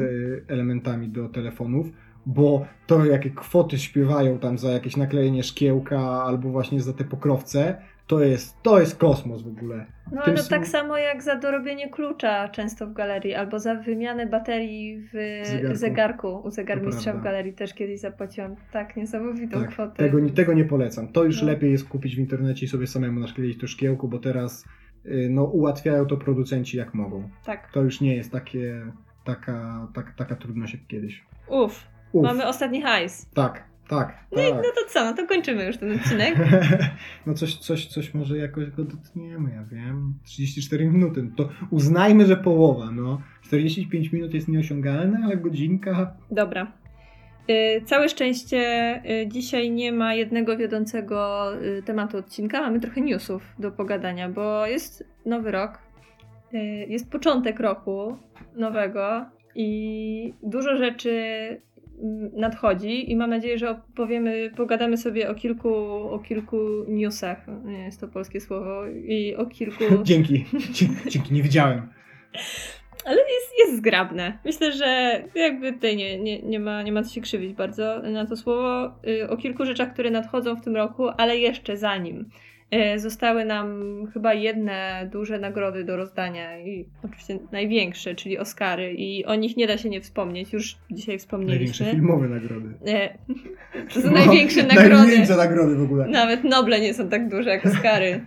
elementami do telefonów, bo to jakie kwoty śpiewają tam za jakieś naklejenie szkiełka albo właśnie za te pokrowce, to jest, to jest kosmos w ogóle. No ale są- tak samo jak za dorobienie klucza często w galerii, albo za wymianę baterii w Zegarku. zegarku. U zegarmistrza w galerii też kiedyś zapłaciłam tak niesamowitą Tak, kwotę. tego, nie- tego nie polecam. To już No. lepiej jest kupić w internecie i sobie samemu naszkleić to szkiełko, bo teraz y, no, ułatwiają to producenci jak mogą. Tak. To już nie jest takie, taka, tak, taka trudność jak kiedyś. Uf, Uf, mamy ostatni hajs. tak, tak, No i tak. no to co, no to kończymy już ten odcinek. No coś, coś, coś może jakoś go dotkniemy, ja wiem. 34 minuty, to uznajmy, że połowa, no. 45 minut jest nieosiągalne, ale godzinka... Dobra. Y, Całe szczęście y, dzisiaj nie ma jednego wiodącego y, tematu odcinka. Mamy trochę newsów do pogadania, bo jest nowy rok. Y, Jest początek roku nowego i dużo rzeczy mm, nadchodzi i mam nadzieję, że opowiemy, pogadamy sobie o kilku, o kilku newsach, nie jest to polskie słowo, i o kilku Dzięki, dzięki, nie wiedziałem. Ale jest, jest zgrabne. Myślę, że jakby tutaj nie, nie, nie, ma, nie ma co się krzywić bardzo na to słowo. Y, O kilku rzeczach, które nadchodzą w tym roku, ale jeszcze zanim. Y, Zostały nam chyba jedne duże nagrody do rozdania i oczywiście największe, czyli Oscary i o nich nie da się nie wspomnieć. Już dzisiaj Największe wspomnieliśmy. filmowe nagrody. E, To są największe nagrody. Największe nagrody w ogóle. Nawet Noble nie są tak duże jak Oscary.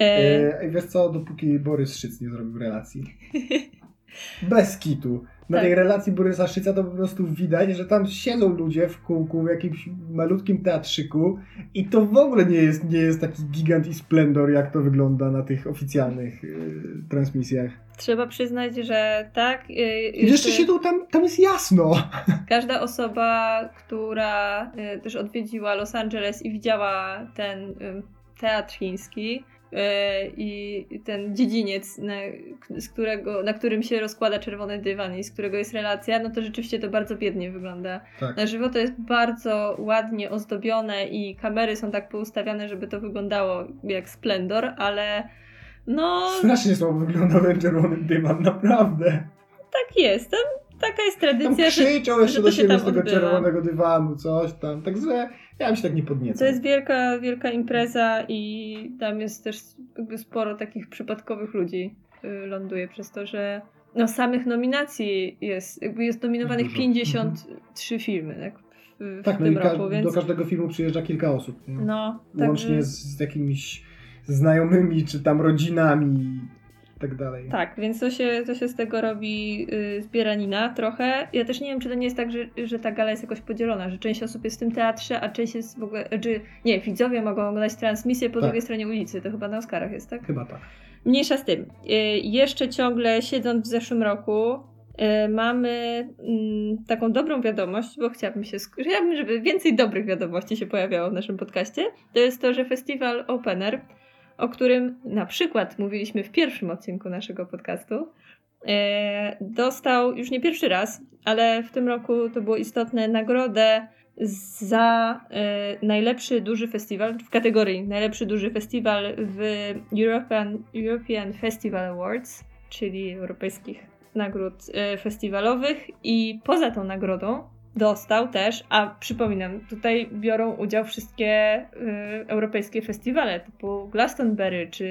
E, E, wiesz co, dopóki Borys Szyc nie zrobił relacji. Bez kitu. Na Tak. tej relacji Borysa Szyca to po prostu widać, że tam siedzą ludzie w kółku w jakimś malutkim teatrzyku i to w ogóle nie jest, nie jest taki gigant i splendor, jak to wygląda na tych oficjalnych y, transmisjach. Trzeba przyznać, że tak. y, I jeszcze się tu, tam, tam jest jasno. Każda osoba, która y, też odwiedziła Los Angeles i widziała ten y, teatr chiński i ten dziedziniec, na, z którego, na którym się rozkłada czerwony dywan i z którego jest relacja, no to rzeczywiście to bardzo biednie wygląda. Tak. Na żywo to jest bardzo ładnie ozdobione i kamery są tak poustawiane, żeby to wyglądało jak splendor, ale no Strasznie słabo wygląda ten czerwony dywan, naprawdę. tak jest. Tam, taka jest Tam tradycja, że krzyczą jeszcze że do siebie tam z tego odbywa. czerwonego dywanu, coś tam. Także ja bym się tak nie podniecał. To jest wielka, wielka impreza i tam jest też jakby sporo takich przypadkowych ludzi y, ląduje przez to, że no samych nominacji jest, jakby jest nominowanych Dużo. 53 filmy tak, w, w Tak, no i ka- roku, więc do każdego filmu przyjeżdża kilka osób. nie? no, Łącznie także, z, z jakimiś znajomymi, czy tam rodzinami tak dalej. tak, więc to się, to się z tego robi y, zbieranina trochę. Ja też nie wiem, czy to nie jest tak, że, że ta gala jest jakoś podzielona, że część osób jest w tym teatrze, a część jest w ogóle, czy nie, widzowie mogą oglądać transmisję po Tak. drugiej stronie ulicy, to chyba na Oscarach jest, tak? Chyba tak. Mniejsza z tym. Y, Jeszcze ciągle siedząc w zeszłym roku, y, mamy mm, taką dobrą wiadomość, bo chciałabym się, chciałabym, żeby więcej dobrych wiadomości się pojawiało w naszym podcaście. To jest to, że festiwal Opener, o którym na przykład mówiliśmy w pierwszym odcinku naszego podcastu, y, dostał już nie pierwszy raz, ale w tym roku to było istotne nagrodę za y, najlepszy duży festiwal w kategorii najlepszy duży festiwal w European, European Festival Awards, czyli europejskich nagród y, festiwalowych. I poza tą nagrodą dostał też, a przypominam, tutaj biorą udział wszystkie y, europejskie festiwale typu Glastonbury czy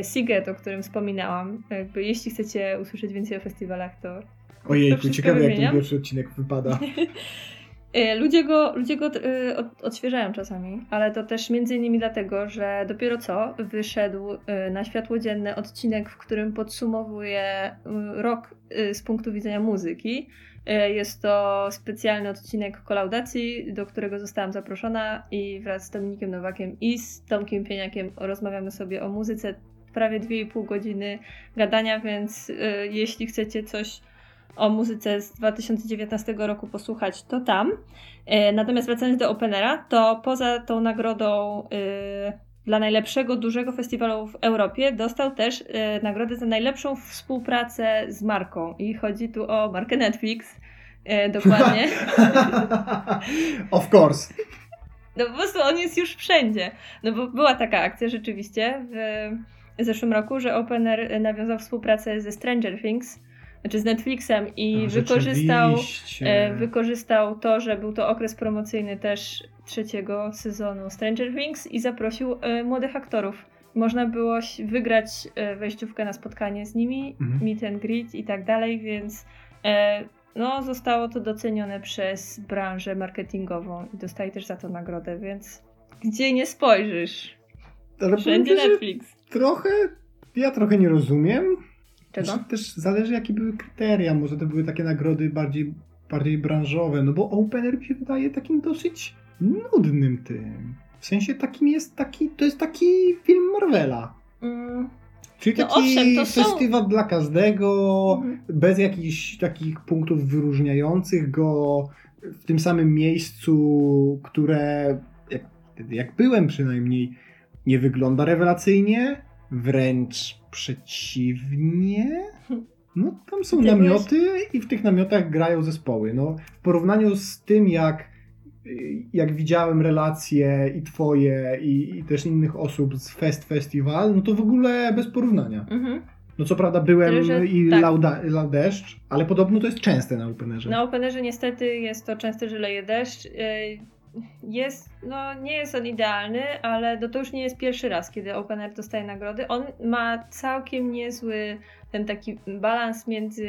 y, Siget, o którym wspominałam. Jakby, jeśli chcecie usłyszeć więcej o festiwalach, to Ojejku, wszystko ciekawe jak ten wymieniam? pierwszy odcinek wypada. E, Ludzie go, ludzie go od, odświeżają czasami, ale to też między innymi dlatego, że dopiero co wyszedł e, na światło dzienne odcinek, w którym podsumowuje rok z punktu widzenia muzyki. E, Jest to specjalny odcinek kolaudacji, do którego zostałam zaproszona i wraz z Dominikiem Nowakiem i z Tomkiem Pieniakiem rozmawiamy sobie o muzyce. Prawie 2,5 godziny gadania, więc e, jeśli chcecie coś o muzyce z 2019 roku posłuchać, to tam. E, Natomiast wracając do Openera, to poza tą nagrodą e, dla najlepszego dużego festiwalu w Europie dostał też e, nagrodę za najlepszą współpracę z marką. I chodzi tu o markę Netflix. E, dokładnie. of course. No po prostu on jest już wszędzie. No bo była taka akcja rzeczywiście w zeszłym roku, że Opener nawiązał współpracę ze Stranger Things znaczy z Netflixem i wykorzystał, e, wykorzystał to, że był to okres promocyjny też trzeciego sezonu Stranger Things i zaprosił e, młodych aktorów. Można było wygrać e, wejściówkę na spotkanie z nimi, Mhm. meet and greet i tak dalej, więc e, no, zostało to docenione przez branżę marketingową i dostali też za to nagrodę, więc gdzie nie spojrzysz, Ale wszędzie Netflix. trochę, ja trochę nie rozumiem. Czego? Znaczy, Też zależy jakie były kryteria, może to były takie nagrody bardziej, bardziej branżowe, no bo Opener mi się wydaje takim dosyć nudnym tym. W sensie takim jest taki, to jest taki film Marvela. Mm, Czyli No taki owszem, to są- festiwal dla każdego, mhm. bez jakichś takich punktów wyróżniających go w tym samym miejscu, które jak, jak byłem przynajmniej, nie wygląda rewelacyjnie, wręcz przeciwnie. No tam są Ty namioty i w tych namiotach grają zespoły. No, w porównaniu z tym jak jak widziałem relacje i twoje i, i też innych osób z Fest Festival, no to w ogóle bez porównania. Mhm. No co prawda byłem Tyle, że i tak. lauda, laudeszcz, ale podobno to jest częste na Openerze. Na Openerze niestety jest to często, że leje deszcz. Yy, Jest, no nie jest on idealny, ale no to już nie jest pierwszy raz, kiedy Opener dostaje nagrody. On ma całkiem niezły ten taki balans między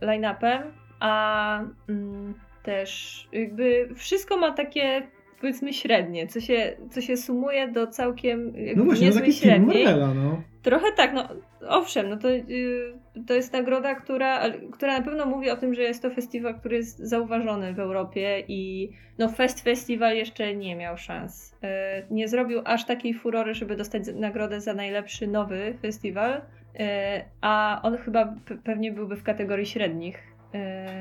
line-upem, a mm, też jakby wszystko ma takie powiedzmy średnie, co się, co się sumuje do całkiem no właśnie, no niezłej film średniej. Marvela, no. Trochę tak, no owszem, no to, yy, to jest nagroda, która, która na pewno mówi o tym, że jest to festiwal, który jest zauważony w Europie i no Fest Festival jeszcze nie miał szans. Yy, nie zrobił aż takiej furory, żeby dostać nagrodę za najlepszy nowy festiwal, yy, a on chyba pe- pewnie byłby w kategorii średnich. Yy,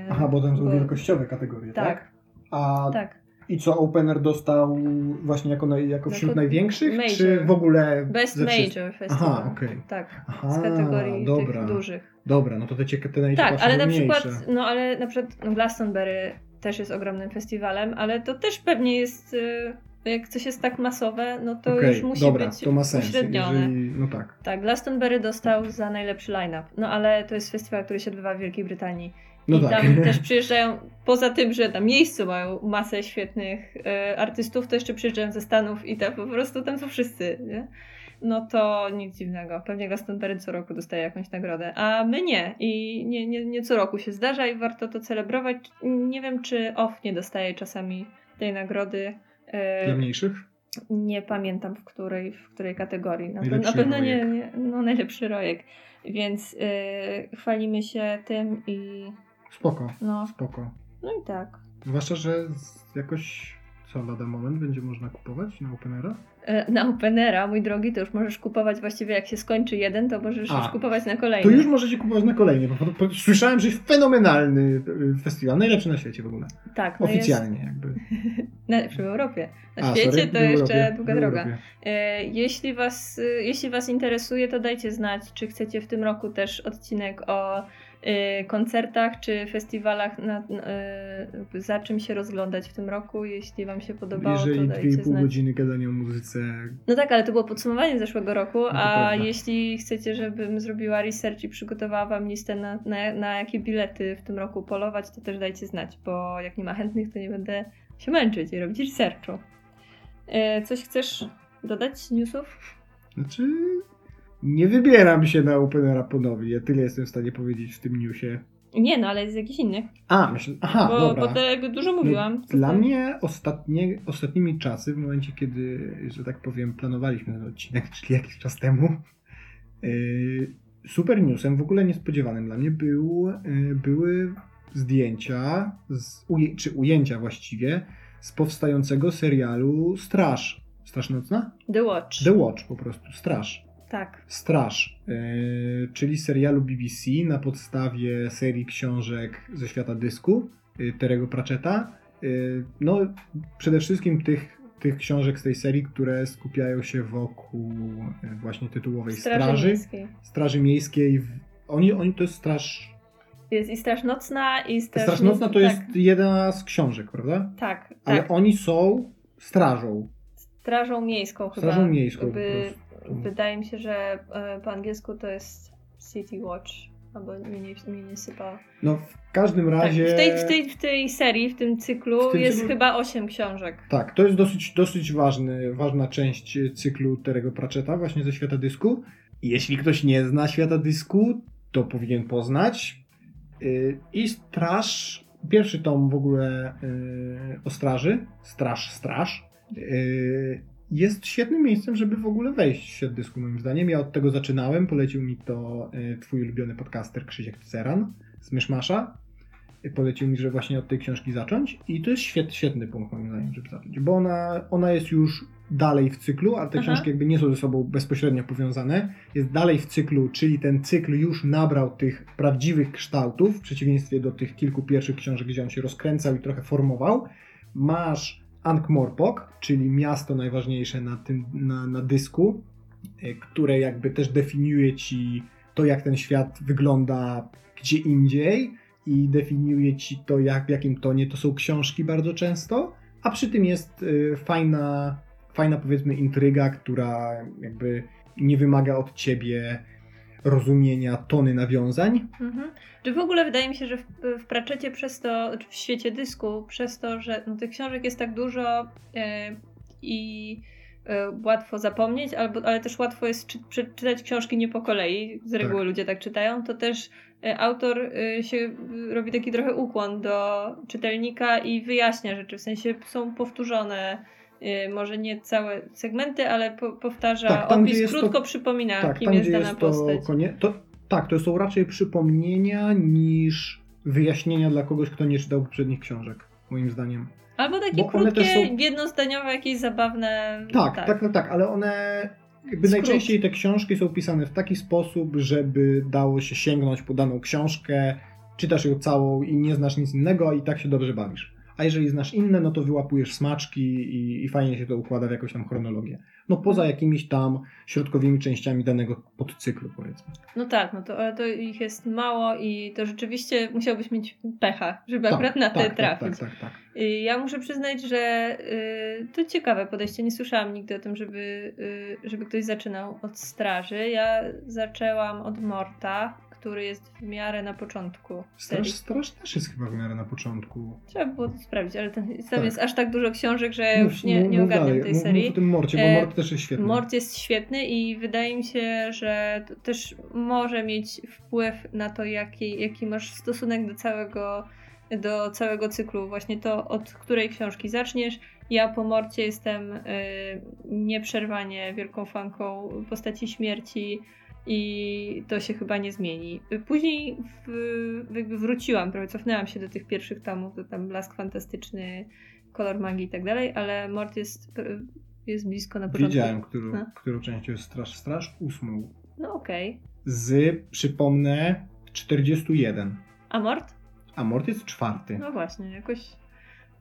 Aha, bo tam są bo- wielkościowe kategorie, tak? Tak. A Tak. i co, Opener dostał właśnie jako, naj, jako Jako wśród największych, major. czy w ogóle Best? Major Festival. Aha, okej. Tak, Aha, z kategorii dobra. tych dużych. Dobra, no to te, te najciekawsze Tak, ale na przykład, no ale na przykład no Glastonbury też jest ogromnym festiwalem, ale to też pewnie jest, y, jak coś jest tak masowe, no to Okej, już musi dobra, być to ma sens. uśrednione. Jeżeli, no tak. Tak, Glastonbury dostał za najlepszy line-up, no ale to jest festiwal, który się odbywa w Wielkiej Brytanii. No I tak. tam też przyjeżdżają, poza tym, że na miejscu mają masę świetnych y, artystów, to jeszcze przyjeżdżają ze Stanów i tam po prostu tam są wszyscy, nie? No to nic dziwnego. Pewnie Glastonbury co roku dostaje jakąś nagrodę, a my nie. I nie, nie, nie co roku się zdarza i warto to celebrować. Nie wiem, czy OFF nie dostaje czasami tej nagrody. Y, Dla mniejszych? nie pamiętam w której, w której kategorii. Na, pe- na pewno nie, nie, no najlepszy rojek. Więc y, chwalimy się tym i Spoko, no, spoko. no i tak. Zwłaszcza, że jakoś co lada moment będzie można kupować na Openera? E, Na Openera, mój drogi, to już możesz kupować właściwie jak się skończy jeden, to możesz A, już kupować na kolejny. To już możecie kupować na kolejny. Bo, bo, bo słyszałem, że jest fenomenalny y, festiwal, najlepszy na świecie w ogóle. tak, no Oficjalnie jakby. Jest najlepszy w Europie. Na A, świecie sorry, to jeszcze Europie, długa droga. E, Jeśli was, e, jeśli was interesuje, to dajcie znać, czy chcecie w tym roku też odcinek o e, koncertach czy festiwalach, na, e, za czym się rozglądać w tym roku. Jeśli wam się podobało, to Jeżeli dajcie 2,5 znać. godziny gadania o muzyce. No tak, ale to było podsumowanie zeszłego roku, No to a prawda. jeśli chcecie, żebym zrobiła research i przygotowała wam listę na, na, na jakie bilety w tym roku polować, to też dajcie znać, bo jak nie ma chętnych, to nie będę się męczyć i robić researchu. E, coś chcesz dodać z newsów? Znaczy, nie wybieram się na Openera ponownie. Ja tyle jestem w stanie powiedzieć w tym newsie. Nie, no ale z jakichś innych. A, myślę, aha, bo, dobra. bo jakby dużo mówiłam. No, dla mnie ostatnie, ostatnimi czasy, w momencie kiedy, że tak powiem, planowaliśmy ten odcinek, czyli jakiś czas temu, yy, super newsem, w ogóle niespodziewanym dla mnie, był, yy, były zdjęcia, z, czy ujęcia właściwie, z powstającego serialu Straż. Straż Nocna? The Watch. The Watch po prostu, Straż. Tak. Straż, yy, czyli serialu BBC na podstawie serii książek ze świata dysku yy, Terego Pratchetta. Yy, no, przede wszystkim tych, tych książek z tej serii, które skupiają się wokół właśnie tytułowej Straży, straży. Miejskiej. Straży Miejskiej. Oni, oni to jest straż. Jest i Straż Nocna, i Straż... Straż Nocna to tak, jest jedna z książek, prawda? Tak, Ale tak. oni są strażą. Strażą Miejską chyba. Strażą Miejską Jakby, po prostu. Wydaje mi się, że e, po angielsku to jest City Watch. albo mnie nie, mnie nie sypało. No w każdym Tak, razie... w, tej, w, tej, w tej serii, w tym cyklu W tym jest cyklu- chyba 8 książek. Tak, to jest dosyć, dosyć ważny, ważna część cyklu Terego Pratchetta właśnie ze świata dysku. Jeśli ktoś nie zna świata dysku, to powinien poznać. Yy, I Straż, pierwszy tom w ogóle yy, o straży, Straż, Straż, yy, jest świetnym miejscem, żeby w ogóle wejść w świat dysku moim zdaniem. Ja od tego zaczynałem, polecił mi to yy, twój ulubiony podcaster Krzysiek Ceran z Myszmasza polecił mi, że właśnie od tej książki zacząć i to jest świetny, świetny punkt moim zdaniem, żeby zacząć, bo ona, ona jest już dalej w cyklu, a te Aha. książki jakby nie są ze sobą bezpośrednio powiązane, jest dalej w cyklu, czyli ten cykl już nabrał tych prawdziwych kształtów, w przeciwieństwie do tych kilku pierwszych książek, gdzie on się rozkręcał i trochę formował. Masz Ankh-Morpork, czyli miasto najważniejsze na, tym, na, na dysku, y, które jakby też definiuje ci to, jak ten świat wygląda gdzie indziej i definiuje ci to, jak, w jakim tonie. To są książki bardzo często, a przy tym jest y, fajna, fajna powiedzmy intryga, która jakby nie wymaga od ciebie rozumienia tony nawiązań. Mhm. Czy w ogóle wydaje mi się, że w, w Pratchecie przez to, czy w świecie dysku, przez to, że no, tych książek jest tak dużo e, i e, łatwo zapomnieć, albo, ale też łatwo jest czy, przeczytać książki nie po kolei, z reguły Tak. ludzie tak czytają, to też e, autor się robi taki trochę ukłon do czytelnika i wyjaśnia rzeczy, w sensie są powtórzone może nie całe segmenty, ale po, powtarza Tak, tam, opis, jest to- krótko przypomina, tak, kim tam jest dana jest postać. to Tak, to są raczej przypomnienia niż wyjaśnienia dla kogoś, kto nie czytał poprzednich książek, moim zdaniem. Albo takie Bo krótkie, są- jednozdaniowe, jakieś zabawne. Tak, tak, tak, tak, ale one jakby Skrót. najczęściej te książki są pisane w taki sposób, żeby dało się sięgnąć po daną książkę, czytasz ją całą i nie znasz nic innego, i tak się dobrze bawisz. A jeżeli znasz inne, no to wyłapujesz smaczki i, i fajnie się to układa w jakąś tam chronologię. No poza jakimiś tam środkowymi częściami danego podcyklu, powiedzmy. No tak, no to, ale to ich jest mało i to rzeczywiście musiałbyś mieć pecha, żeby Tak, akurat na te tak, trafić. Tak, tak, tak, tak. Y, Ja muszę przyznać, że y, to ciekawe podejście. Nie słyszałam nigdy o tym, żeby, y, żeby ktoś zaczynał od straży. Ja zaczęłam od Morta, który jest w miarę na początku. Straż, straż też jest chyba w miarę na początku. Trzeba było to sprawdzić, ale ten, tam Tak. jest aż tak dużo książek, że ja już nie, nie ogarniam tej mów- serii. Mów o tym Morcie, bo E, Mort też jest świetny. Mort jest świetny i wydaje mi się, że to też może mieć wpływ na to, jaki, jaki masz stosunek do całego, do całego cyklu. Właśnie to, od której książki zaczniesz. Ja po Morcie jestem y, nieprzerwanie wielką fanką postaci śmierci i to się chyba nie zmieni. Później w, jakby wróciłam, prawie cofnęłam się do tych pierwszych tomów, to tam Blask Fantastyczny, Kolor Magii i tak dalej, ale Mort jest, jest blisko na początku. Wiedziałem, którą, No. którą częścią jest Straż. Straż ósmą. No okej. Z, przypomnę, 41. A Mort? A Mort jest czwarty. No właśnie, jakoś.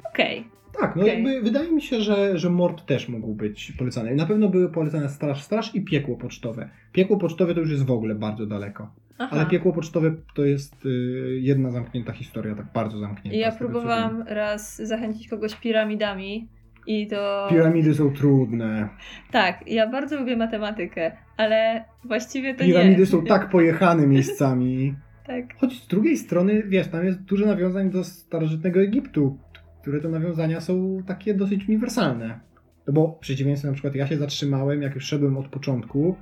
Okej. Tak, no okej. jakby wydaje mi się, że, że Mort też mógł być polecany. Na pewno były polecane Straż, Straż i Piekło Pocztowe. Piekło Pocztowe to już jest w ogóle bardzo daleko. Aha. Ale Piekło Pocztowe to jest y, jedna zamknięta historia, tak bardzo zamknięta. Ja z tego, próbowałam raz zachęcić kogoś piramidami i to. Piramidy są trudne. Tak, ja bardzo lubię matematykę, ale właściwie to Piramidy nie. są tak pojechane miejscami. Tak. Choć z drugiej strony, wiesz, tam jest dużo nawiązań do starożytnego Egiptu, które to nawiązania są takie dosyć uniwersalne. No bo w przeciwieństwie na przykład ja się zatrzymałem, jak już szedłem od początku,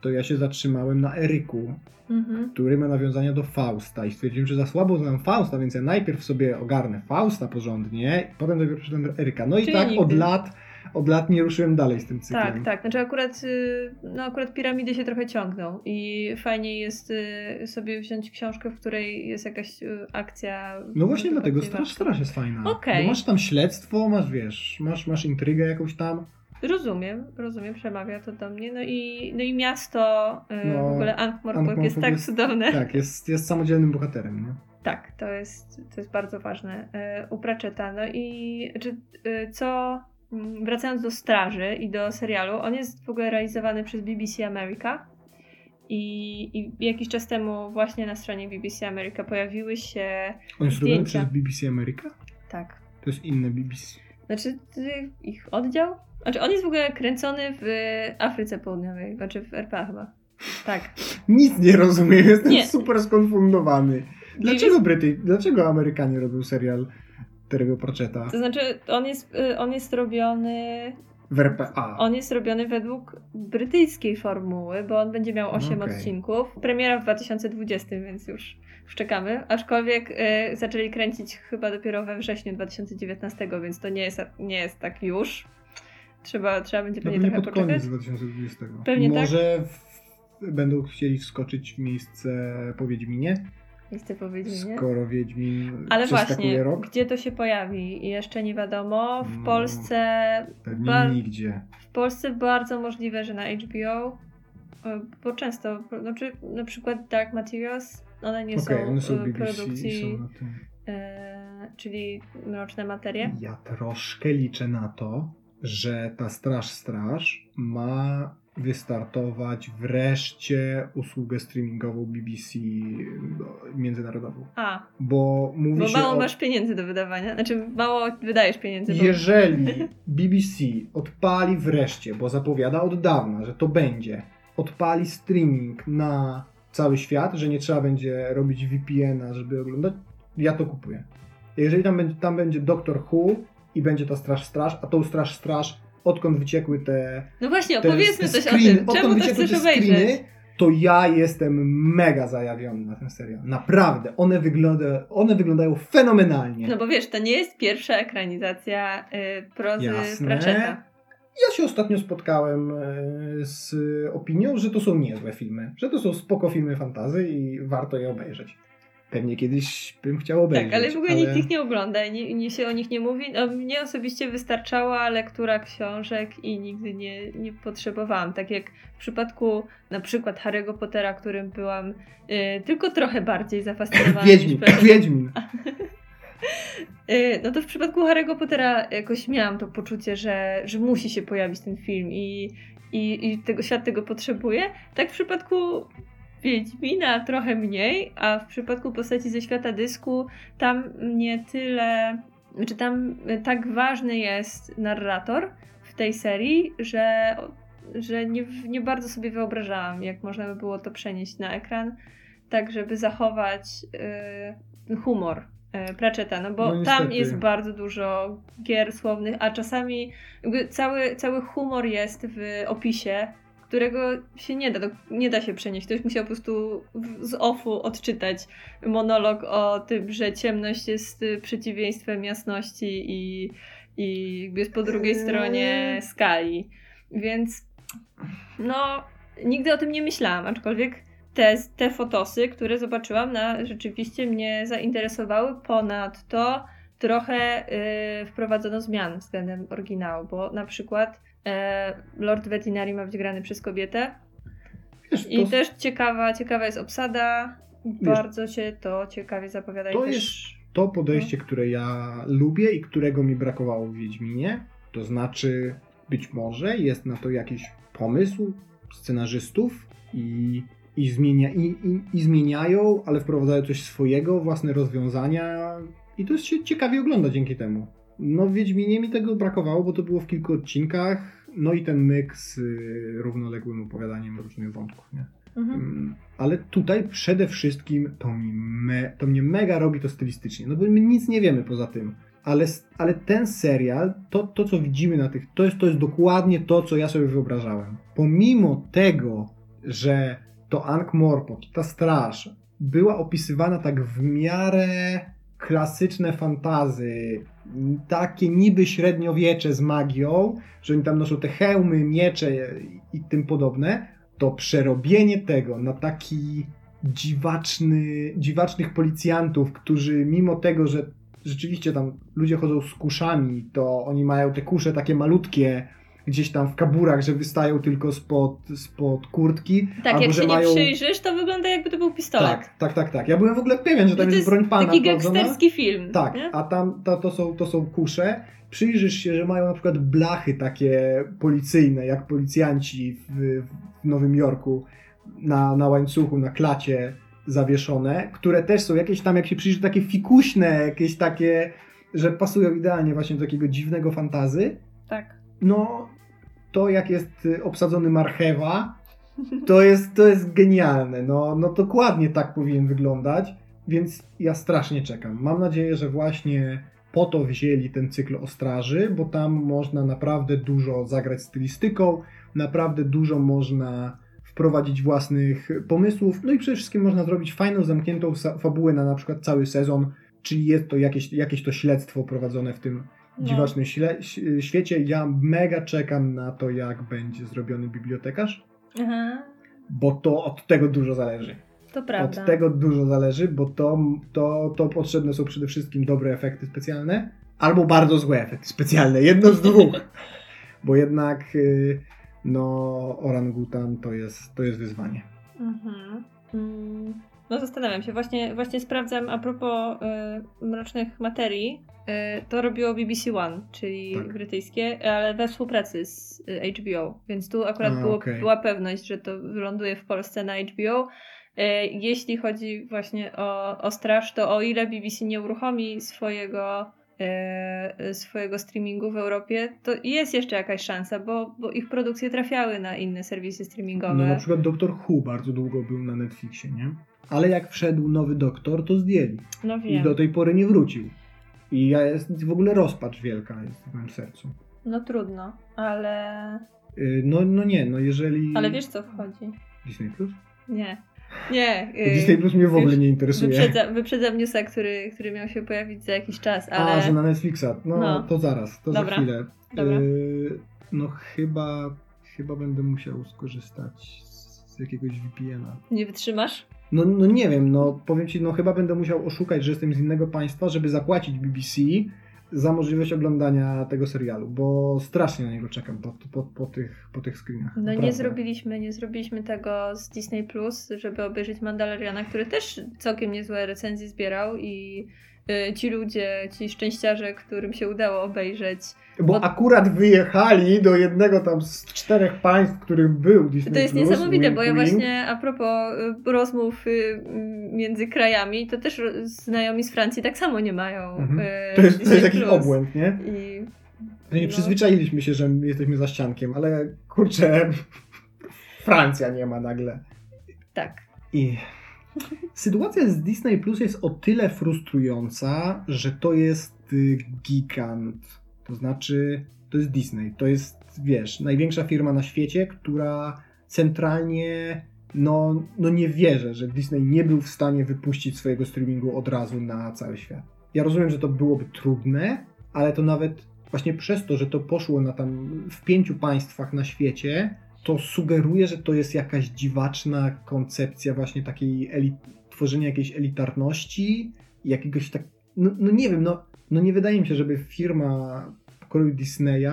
to ja się zatrzymałem na Eryku, Mhm. który ma nawiązania do Fausta i stwierdziłem, że za słabo znam Fausta, więc ja najpierw sobie ogarnę Fausta porządnie, potem dopiero do Eryka. No i Czyli tak od nigdy. lat, od lat nie ruszyłem dalej z tym cyklem. Tak, tak. Znaczy akurat, y, no akurat piramidy się trochę ciągną i fajnie jest y, sobie wziąć książkę, w której jest jakaś y, akcja. No właśnie dlatego Straż. Straż jest fajna. Okej. Bo masz tam śledztwo, masz wiesz, masz, masz intrygę jakąś tam. Rozumiem, rozumiem, przemawia to do mnie. No i, no i miasto, No, w ogóle Ankh-Morpork jest tak jest- cudowne. Tak, jest, jest samodzielnym bohaterem, nie? Tak, to jest, to jest bardzo ważne e, u Pratchetta. No i czy, e, co, wracając do Straży i do serialu, on jest w ogóle realizowany przez BBC America i, i jakiś czas temu właśnie na stronie BBC America pojawiły się, On jest robiony przez BBC America? tak, To jest inne BBC. znaczy ich oddział? Znaczy on jest w ogóle kręcony w Afryce Południowej, znaczy w RPA chyba. Tak. Nic nie rozumiem, jestem Nie. super skonfundowany. Dlaczego Bryty, dlaczego Amerykanie robią serial Terry'ego Pratchetta To znaczy, on jest, y, on jest robiony. w RPA? On jest robiony według brytyjskiej formuły, bo on będzie miał 8 Okej. odcinków. Premiera w 2020, więc już, już czekamy. Aczkolwiek y, zaczęli kręcić chyba dopiero we wrześniu 2019, więc to nie jest, nie jest tak już. Trzeba, trzeba będzie No pewnie pewnie trochę pod poczekać. koniec 2020. Pewnie tak. Może w, będą chcieli wskoczyć w miejsce po Wiedźminie, Skoro Wiedźmin Ale właśnie, rok? gdzie to się pojawi? Jeszcze nie wiadomo. W No. Polsce Pewnie bar- nigdzie. W Polsce bardzo możliwe, że na HBO, e, bo często, znaczy na przykład Dark Materials, one nie Okej, są, one są e, BBC produkcji, są e, czyli Mroczne Materie. Ja troszkę liczę na to, że ta Straż Straż ma wystartować wreszcie usługę streamingową BBC no, międzynarodową. A, Bo mówi bo się mało o... masz pieniędzy do wydawania, znaczy mało wydajesz pieniędzy. Jeżeli BBC odpali wreszcie, bo zapowiada od dawna, że to będzie, odpali streaming na cały świat, że nie trzeba będzie robić VPN-a, żeby oglądać, ja to kupuję. Jeżeli tam będzie, tam będzie Doctor Who i będzie ta Straż Straż, a tą Straż Straż, odkąd wyciekły te, No właśnie, opowiedzmy te coś o tym. Czemu to chcesz te obejrzeć? screeny, to ja jestem mega zajawiony na ten serial. Naprawdę. One, wygląda, one wyglądają fenomenalnie. No bo wiesz, to nie jest pierwsza ekranizacja y, prozy Jasne. Pratchetta. Ja się ostatnio spotkałem e, z opinią, że to są niezłe filmy, że to są spoko filmy fantazy i warto je obejrzeć. Pewnie kiedyś bym chciał obejrzeć. Tak, ale w ogóle nikt ich nie ogląda i nie, się o nich nie mówi. No, mnie osobiście wystarczała lektura książek i nigdy nie, nie potrzebowałam. Tak jak w przypadku na przykład Harry'ego Pottera, którym byłam y, tylko trochę bardziej zafascynowana. Wiedźmin. Wiedźmin. Y, No to w przypadku Harry'ego Pottera jakoś miałam to poczucie, że, że musi się pojawić ten film i, i, i tego, świat tego potrzebuje. Tak w przypadku Wiedźmina trochę mniej, a w przypadku postaci ze świata dysku tam nie tyle, znaczy tam tak ważny jest narrator w tej serii, że, że nie, nie bardzo sobie wyobrażałam, jak można by było to przenieść na ekran, tak żeby zachować y, humor y, Pratchetta, no bo No tam jest bardzo dużo gier słownych, a czasami cały, cały humor jest w opisie, którego się nie da, nie da się przenieść. Ktoś musiał po prostu z offu odczytać monolog o tym, że ciemność jest y, przeciwieństwem jasności i, i jest po drugiej Eee. stronie skali. Więc no, nigdy o tym nie myślałam, aczkolwiek te, te fotosy, które zobaczyłam, na, rzeczywiście mnie zainteresowały. Ponadto trochę y, wprowadzono zmian względem oryginału, bo na przykład Lord Vetinari ma być grany przez kobietę Wiesz, i to, też ciekawa, ciekawa jest obsada. Bardzo się to ciekawie zapowiada. to też... jest to podejście, No. które ja lubię i którego mi brakowało w Wiedźminie. To znaczy, być może jest na to jakiś pomysł scenarzystów i, i, zmienia, i, i, i zmieniają, ale wprowadzają coś swojego, własne rozwiązania i to jest się ciekawie ogląda dzięki temu. No w Wiedźminie mi tego brakowało, bo to było w kilku odcinkach, no i ten myk z y, równoległym opowiadaniem różnych wątków, nie? Mhm. Mm, Ale tutaj przede wszystkim to, mi me, to mnie mega robi to stylistycznie, no bo my nic nie wiemy poza tym. Ale, ale ten serial, to, to co widzimy na tych, to jest, to jest dokładnie to, co ja sobie wyobrażałem. Pomimo tego, że to Ankh-Morpork, ta straż, była opisywana tak w miarę klasyczne fantazy, takie niby średniowiecze z magią, że oni tam noszą te hełmy, miecze i tym podobne, to przerobienie tego na taki dziwaczny, dziwacznych policjantów, którzy mimo tego, że rzeczywiście tam ludzie chodzą z kuszami, to oni mają te kusze takie malutkie, gdzieś tam w kaburach, że wystają tylko spod, spod kurtki. Tak, albo jak że się mają... nie przyjrzysz, to wygląda jakby to był pistolet. Tak, tak, tak, tak. Ja byłem w ogóle pewien, że tam jest, jest broń pana Taki gangsterski film. Tak, nie? a tam to, to, są, to są kusze. Przyjrzysz się, że mają na przykład blachy takie policyjne, jak policjanci w, w Nowym Jorku na, na łańcuchu, na klacie zawieszone, które też są jakieś tam, jak się przyjrzy, takie fikuśne, jakieś takie, że pasują idealnie właśnie do takiego dziwnego fantazy. Tak. No, to jak jest y, obsadzony marchewa, To jest, to jest genialne. No, no dokładnie tak powinien wyglądać, więc ja strasznie czekam. Mam nadzieję, że właśnie po to wzięli ten cykl o straży, bo tam można naprawdę dużo zagrać stylistyką, naprawdę dużo można wprowadzić własnych pomysłów, no i przede wszystkim można zrobić fajną, zamkniętą fabułę na na przykład cały sezon, czyli jest to jakieś, jakieś to śledztwo prowadzone w tym. Dziwacznym śle- ś- świecie. Ja mega czekam na to, jak będzie zrobiony bibliotekarz, Aha, bo to od tego dużo zależy. to prawda. Od tego dużo zależy, bo to, to, to potrzebne są przede wszystkim dobre efekty specjalne albo bardzo złe efekty specjalne. Jedno z dwóch. bo jednak y, no, orangutan to jest, to jest wyzwanie. Mhm. Mm, No zastanawiam się, właśnie, właśnie sprawdzam a propos y, mrocznych materii. Y, to robiło BBC One, czyli Tak. brytyjskie, ale we współpracy z y, HBO, więc tu akurat A, było, okej. była pewność, że to wyląduje w Polsce na HBO. Y, Jeśli chodzi właśnie o, o Straż, to o ile BBC nie uruchomi swojego, swojego streamingu w Europie, to jest jeszcze jakaś szansa, bo, bo ich produkcje trafiały na inne serwisy streamingowe. No na przykład Doktor Who bardzo długo był na Netflixie, nie? Ale jak wszedł nowy doktor, to zdjęli. No I wiem. do tej pory nie wrócił. I ja jest w ogóle rozpacz wielka jest w moim sercu. No trudno, ale. Y, No, no nie, no jeżeli... Ale wiesz co wchodzi? Disney Plus? Nie. Nie. y, Disney Plus mnie w ogóle nie interesuje. Wyprzedza, wyprzedza newsa, który, który miał się pojawić za jakiś czas, ale. A, że na Netflixa. No, No. to zaraz, to Dobra, za chwilę. dobra. Y, no chyba, chyba będę musiał skorzystać z jakiegoś VPN-a. Nie wytrzymasz? No, no nie wiem, no powiem ci, no chyba będę musiał oszukać, że jestem z innego państwa, żeby zapłacić BBC za możliwość oglądania tego serialu, bo strasznie na niego czekam po, po, po, tych, po tych screenach. No nie zrobiliśmy, nie zrobiliśmy tego z Disney Plus, żeby obejrzeć Mandaloriana, który też całkiem niezłe recenzje zbierał i ci ludzie, ci szczęściarze, którym się udało obejrzeć. Bo bo- akurat wyjechali do jednego tam z czterech państw, w którym był Disney To jest Plus, niesamowite, wink, bo ja właśnie a propos y, rozmów y, między krajami, to też znajomi z Francji tak samo nie mają. Mhm. y, To jest, to jest jakiś obłęd, nie? I Nie No. przyzwyczailiśmy się, że jesteśmy za ściankiem, ale kurczę, Francja nie ma nagle. tak. I sytuacja z Disney Plus jest o tyle frustrująca, że to jest y, gigant. To znaczy, to jest Disney. To jest, wiesz, największa firma na świecie, która centralnie, no, no nie wierzę, że Disney nie był w stanie wypuścić swojego streamingu od razu na cały świat. Ja rozumiem, że to byłoby trudne, ale to nawet właśnie przez to, że to poszło na tam w pięciu państwach na świecie, to sugeruje, że to jest jakaś dziwaczna koncepcja właśnie takiej tworzenia jakiejś elitarności, jakiegoś tak, no, no nie wiem, no, no nie wydaje mi się, żeby firma pokroju Disneya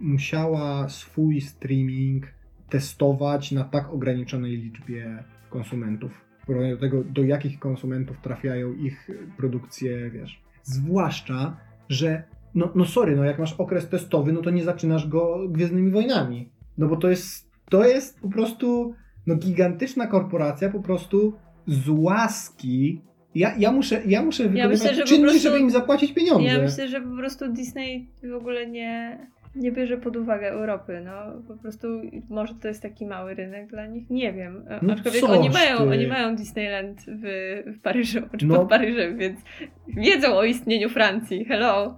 musiała swój streaming testować na tak ograniczonej liczbie konsumentów. W porównaniu do tego, do jakich konsumentów trafiają ich produkcje, wiesz. Zwłaszcza, że no, no sorry, no jak masz okres testowy, no to nie zaczynasz go Gwiezdnymi Wojnami. No bo to jest, to jest po prostu no gigantyczna korporacja po prostu z łaski. Ja, ja muszę, ja muszę wykonywać myślę, że czynność, prostu- żeby im zapłacić pieniądze. Ja myślę, że po prostu Disney w ogóle nie, nie bierze pod uwagę Europy. No, po prostu może to jest taki mały rynek dla nich. Nie wiem. No Aczkolwiek oni mają, ty. oni mają Disneyland w, w Paryżu, czy No. pod Paryżem, więc wiedzą o istnieniu Francji. Hello.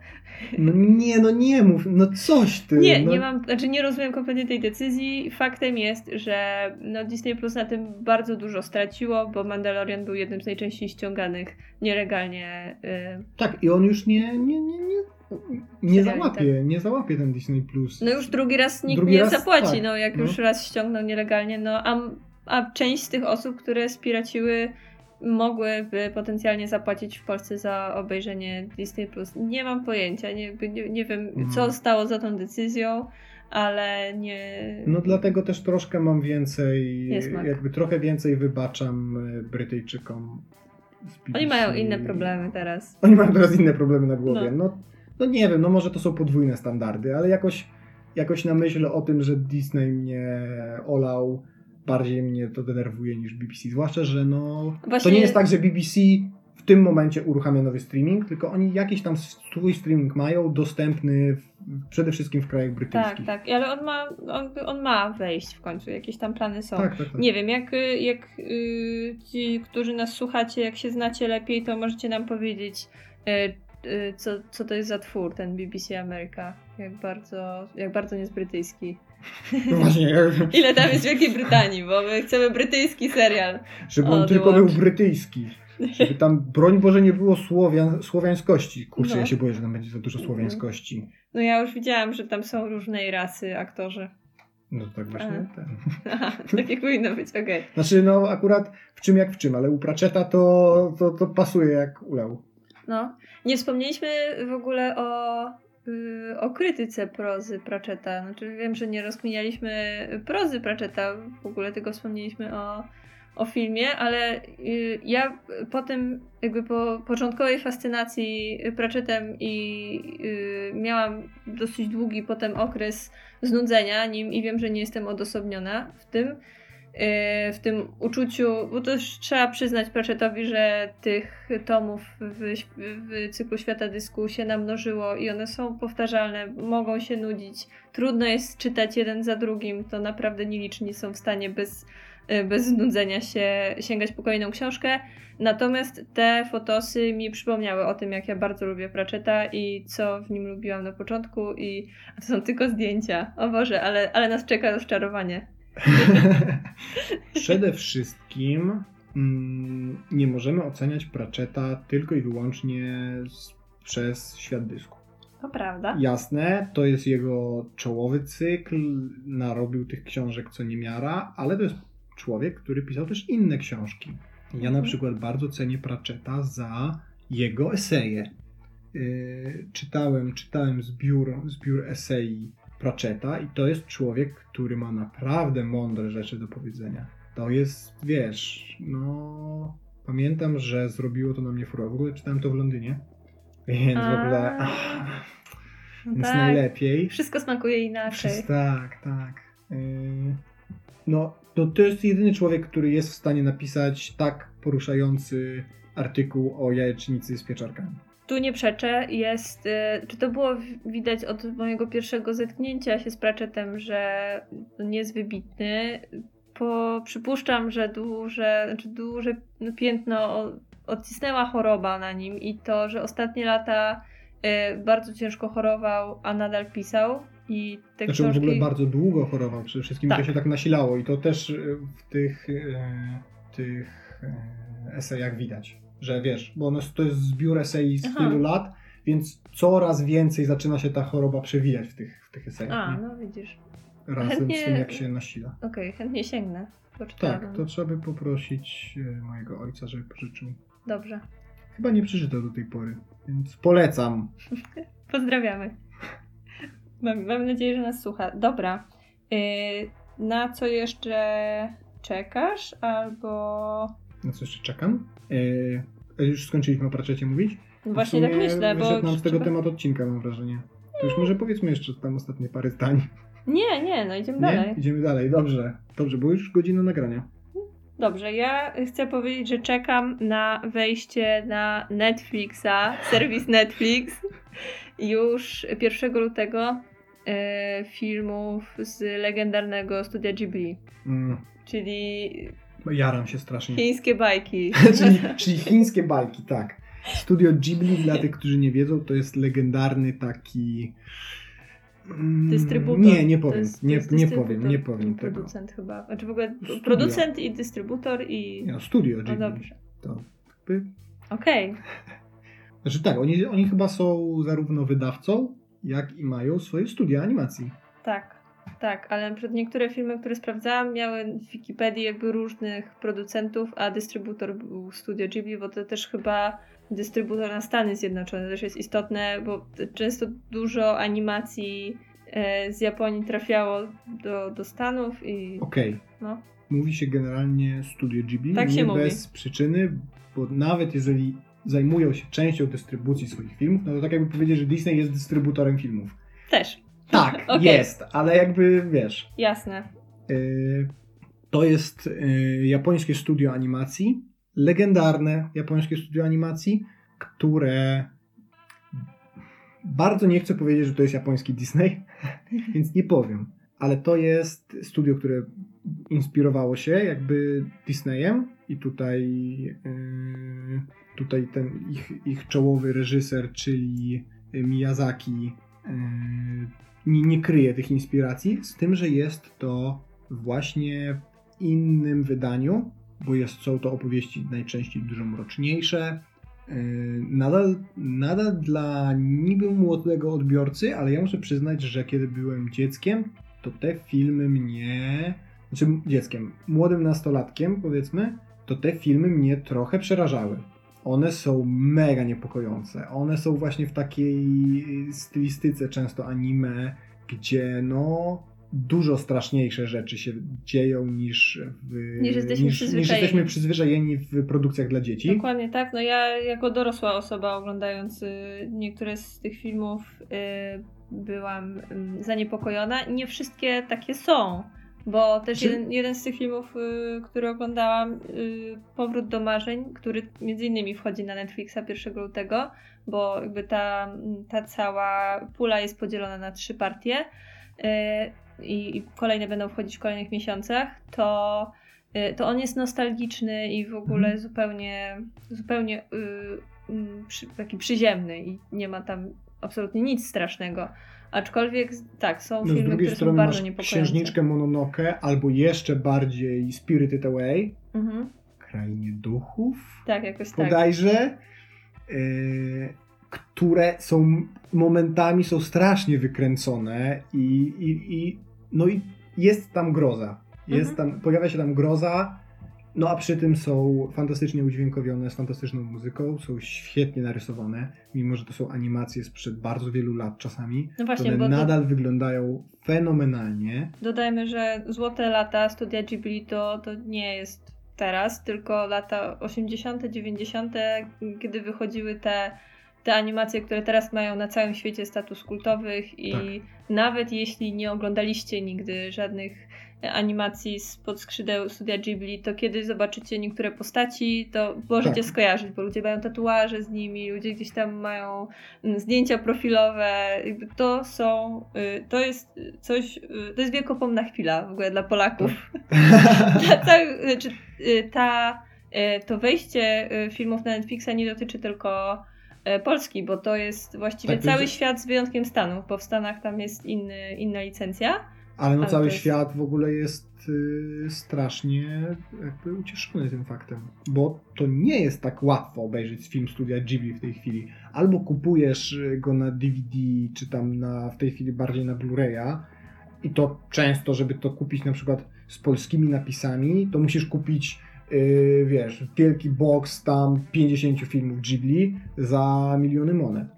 No nie, no nie mów, no coś ty. Nie, no, nie mam, znaczy nie rozumiem kompletnie tej decyzji. Faktem jest, że no Disney Plus na tym bardzo dużo straciło, bo Mandalorian był jednym z najczęściej ściąganych nielegalnie. Y, Tak, i on już nie, nie, nie, nie, nie załapie, nie załapie ten Disney Plus. no już drugi raz nikt Drugi nie raz, zapłaci, tak, no jak no. już raz ściągnął nielegalnie, no a, a część z tych osób, które spiraciły mogłyby potencjalnie zapłacić w Polsce za obejrzenie Disney Plus. Nie mam pojęcia, nie, nie, nie wiem co Mhm. stało za tą decyzją, ale nie... No dlatego też troszkę mam więcej, jakby trochę więcej wybaczam e, Brytyjczykom. Oni mają inne problemy teraz. Oni mają teraz inne problemy na głowie. No. No, no nie wiem, no może to są podwójne standardy, ale jakoś, jakoś na myśl o tym, że Disney mnie olał, bardziej mnie to denerwuje niż BBC. Zwłaszcza, że no. To Właśnie- nie jest tak, że BBC w tym momencie uruchamia nowy streaming, tylko oni jakiś tam swój streaming mają dostępny w, przede wszystkim w krajach Tak, brytyjskich. tak, ale on ma, on, on ma wejść w końcu, jakieś tam plany są. tak, tak, tak. Nie wiem, jak, y, jak y, ci, którzy nas słuchacie, jak się znacie lepiej, to możecie nam powiedzieć, y, co, co to jest za twór, ten BBC Ameryka. Jak bardzo, jak bardzo nie jest brytyjski. No właśnie, Ile tam jest Wielkiej Brytanii, bo my chcemy brytyjski serial. żeby on tylko był brytyjski. Żeby tam, broń Boże, nie było słowian, słowiańskości. Kurczę, No. ja się boję, że tam będzie za dużo słowiańskości. No ja już widziałam, że tam są różnej rasy aktorzy. No tak właśnie ten. Aha, tak jak powinno być, okej. Znaczy, no akurat w czym jak w czym, ale u Pratchetta to, to, to pasuje jak ulał. No. Nie wspomnieliśmy w ogóle o, y, o krytyce prozy Pratchetta. Znaczy wiem, że nie rozkminialiśmy prozy Pratchetta, w ogóle tylko wspomnieliśmy o, o filmie, ale y, ja po tym, jakby po początkowej fascynacji Pratchettem i y, miałam dosyć długi potem okres znudzenia nim i wiem, że nie jestem odosobniona w tym, w tym uczuciu, bo już trzeba przyznać Pratchettowi, że tych tomów w, w cyklu Świata Dysku się namnożyło i one są powtarzalne, mogą się nudzić. Trudno jest czytać jeden za drugim, to naprawdę nieliczni są w stanie bez, y, bez znudzenia się sięgać po kolejną książkę. Natomiast te fotosy mi przypomniały o tym, jak ja bardzo lubię Pratchetta i co w nim lubiłam na początku i to są tylko zdjęcia. O Boże, ale, ale nas czeka rozczarowanie. Przede wszystkim mm, nie możemy oceniać Pratchetta tylko i wyłącznie z, przez świat dysku. To prawda. Jasne, to jest jego czołowy cykl, narobił tych książek co niemiara, ale to jest człowiek, który pisał też inne książki. Ja na Mhm. przykład bardzo cenię Pratchetta za jego eseje. Yy, czytałem, czytałem zbiór, zbiór esei Pratchetta i to jest człowiek, który ma naprawdę mądre rzeczy do powiedzenia. To jest, wiesz, no... Pamiętam, że zrobiło to na mnie furorę. W ogóle czytałem to w Londynie. Więc w ogóle... A. ach, No więc tak. najlepiej. Wszystko smakuje inaczej. Tak, tak. Yy, No, no, to jest jedyny człowiek, który jest w stanie napisać tak poruszający artykuł o jajecznicy z pieczarkami. Tu nie przeczę, jest. y, Czy to było widać od mojego pierwszego zetknięcia się z Pratchettem, że on jest wybitny? Po, przypuszczam, że duże, znaczy duże piętno odcisnęła choroba na nim i to, że ostatnie lata y, bardzo ciężko chorował, a nadal pisał. I te Znaczy on w książki. ogóle bardzo długo chorował, przede wszystkim Tak. to się tak nasilało i to też y, w tych, tych esejach widać, że wiesz, bo ono, to jest zbiór esei z Aha. tylu lat, więc coraz więcej zaczyna się ta choroba przewijać w tych, w tych esejach. A, nie? no widzisz. Razem chętnie- z tym, jak się nasila. Okej, chętnie sięgnę. Poczytałabym. Tak, to trzeba by poprosić e, mojego ojca, żeby pożyczył. Dobrze. Chyba nie przeczytał do tej pory, więc polecam. Pozdrawiamy. Mam, mam nadzieję, że nas słucha. Dobra. Yy, na co jeszcze czekasz? Albo. Na co jeszcze czekam? E, już skończyliśmy o Pratchettie mówić? No właśnie tak myślę, bo. nam z tego trzeba- temat odcinka, mam wrażenie. To już może powiedzmy jeszcze tam ostatnie parę zdań. Nie, nie, no idziemy Nie? dalej. Idziemy dalej, dobrze. Dobrze, bo już godzina nagrania. Dobrze, ja chcę powiedzieć, że czekam na wejście na Netflixa, serwis Netflix, już 1 lutego yy, filmów z legendarnego studia Ghibli, Mm, czyli jaram się strasznie. chińskie bajki. czyli, czyli chińskie bajki, tak. Studio Ghibli, dla tych, którzy nie wiedzą, to jest legendarny taki... Mm, Dystrybutor. Nie, nie powiem, jest- nie, nie powiem, nie powiem tego. Producent chyba. Znaczy w ogóle Studio. producent i dystrybutor i. Nie, studio No Ghibli. dobrze. To Okej. Znaczy tak, oni, oni chyba są zarówno wydawcą, jak i mają swoje studia animacji. Tak. Tak, ale przykład niektóre filmy, które sprawdzałam, miały w Wikipedii jakby różnych producentów, a dystrybutor był Studio Ghibli, bo to też chyba dystrybutor na Stany Zjednoczone też jest istotne, bo często dużo animacji e, z Japonii trafiało do, do Stanów i Okej, no, mówi się generalnie Studio Ghibli, Tak nie mówi. bez przyczyny, bo nawet jeżeli zajmują się częścią dystrybucji swoich filmów, no to tak jakby powiedzieć, że Disney jest dystrybutorem filmów. też. Tak, Okej. jest, ale jakby wiesz, Jasne. yy, to jest yy, japońskie studio animacji legendarne japońskie studio animacji, które bardzo nie chcę powiedzieć, że to jest japoński Disney, więc nie powiem. Ale to jest studio, które inspirowało się jakby Disneyem i tutaj, yy, tutaj ten ich, ich czołowy reżyser, czyli Miyazaki, nie, nie kryje tych inspiracji, z tym, że jest to właśnie w innym wydaniu, bo jest, są to opowieści najczęściej dużo mroczniejsze, Yy, nadal, nadal dla niby młodego odbiorcy, ale ja muszę przyznać, że kiedy byłem dzieckiem, to te filmy mnie, znaczy dzieckiem, młodym nastolatkiem powiedzmy, to te filmy mnie trochę przerażały. One są mega niepokojące. One są właśnie w takiej stylistyce często anime, gdzie no dużo straszniejsze rzeczy się dzieją niż, w, niż, jesteśmy, niż, przyzwyczajeni. niż jesteśmy przyzwyczajeni w produkcjach dla dzieci. Dokładnie tak. No ja jako dorosła osoba oglądając y, niektóre z tych filmów y, byłam y, zaniepokojona. Nie wszystkie takie są. Bo też Czy- jeden, jeden z tych filmów, y, który oglądałam, y, Powrót do marzeń, który między innymi wchodzi na Netflixa 1 lutego, bo jakby ta, ta cała pula jest podzielona na trzy partie y, i, kolejne będą wchodzić w kolejnych miesiącach, to, y, to on jest nostalgiczny i w ogóle Mhm. zupełnie, zupełnie y, mm, przy, taki przyziemny i nie ma tam absolutnie nic strasznego. Aczkolwiek tak, są No, filmy, które są bardzo niepokojące. Księżniczkę Mononoke albo jeszcze bardziej Spirited Away, Mhm. Krainie Duchów Tak, jakoś tak. bodajże, yy, które są momentami są strasznie wykręcone i, i, i no i jest tam groza. Jest Mhm. tam, pojawia się tam groza, no a przy tym są fantastycznie udźwiękowione, z fantastyczną muzyką, są świetnie narysowane, mimo że to są animacje sprzed bardzo wielu lat czasami. No właśnie, one bo nadal wyglądają fenomenalnie. dodajmy, że złote lata studia Ghibli to, to nie jest teraz, tylko lata 80., 90., kiedy wychodziły te, te animacje, które teraz mają na całym świecie status kultowych i Tak. nawet jeśli nie oglądaliście nigdy żadnych animacji spod skrzydeł studia Ghibli, to kiedy zobaczycie niektóre postaci, to możecie Tak. skojarzyć, bo ludzie mają tatuaże z nimi, ludzie gdzieś tam mają mm, zdjęcia profilowe, to są, y, to jest coś, y, to jest wiekopomna chwila w ogóle dla Polaków. Ta, ta, czy, y, ta, y, to wejście y, filmów na Netflixa nie dotyczy tylko y, Polski, bo to jest właściwie Tak, cały jest- świat z wyjątkiem Stanów, bo w Stanach tam jest inny, inna licencja. Ale no Ale cały jest- świat w ogóle jest y, strasznie jakby ucieszony tym faktem. Bo to nie jest tak łatwo obejrzeć film studia Ghibli w tej chwili. Albo kupujesz y, go na DVD, czy tam na, w tej chwili bardziej na Blu-raya i to często, żeby to kupić na przykład z polskimi napisami, to musisz kupić y, wiesz, wielki box tam 50 filmów Ghibli za miliony monet.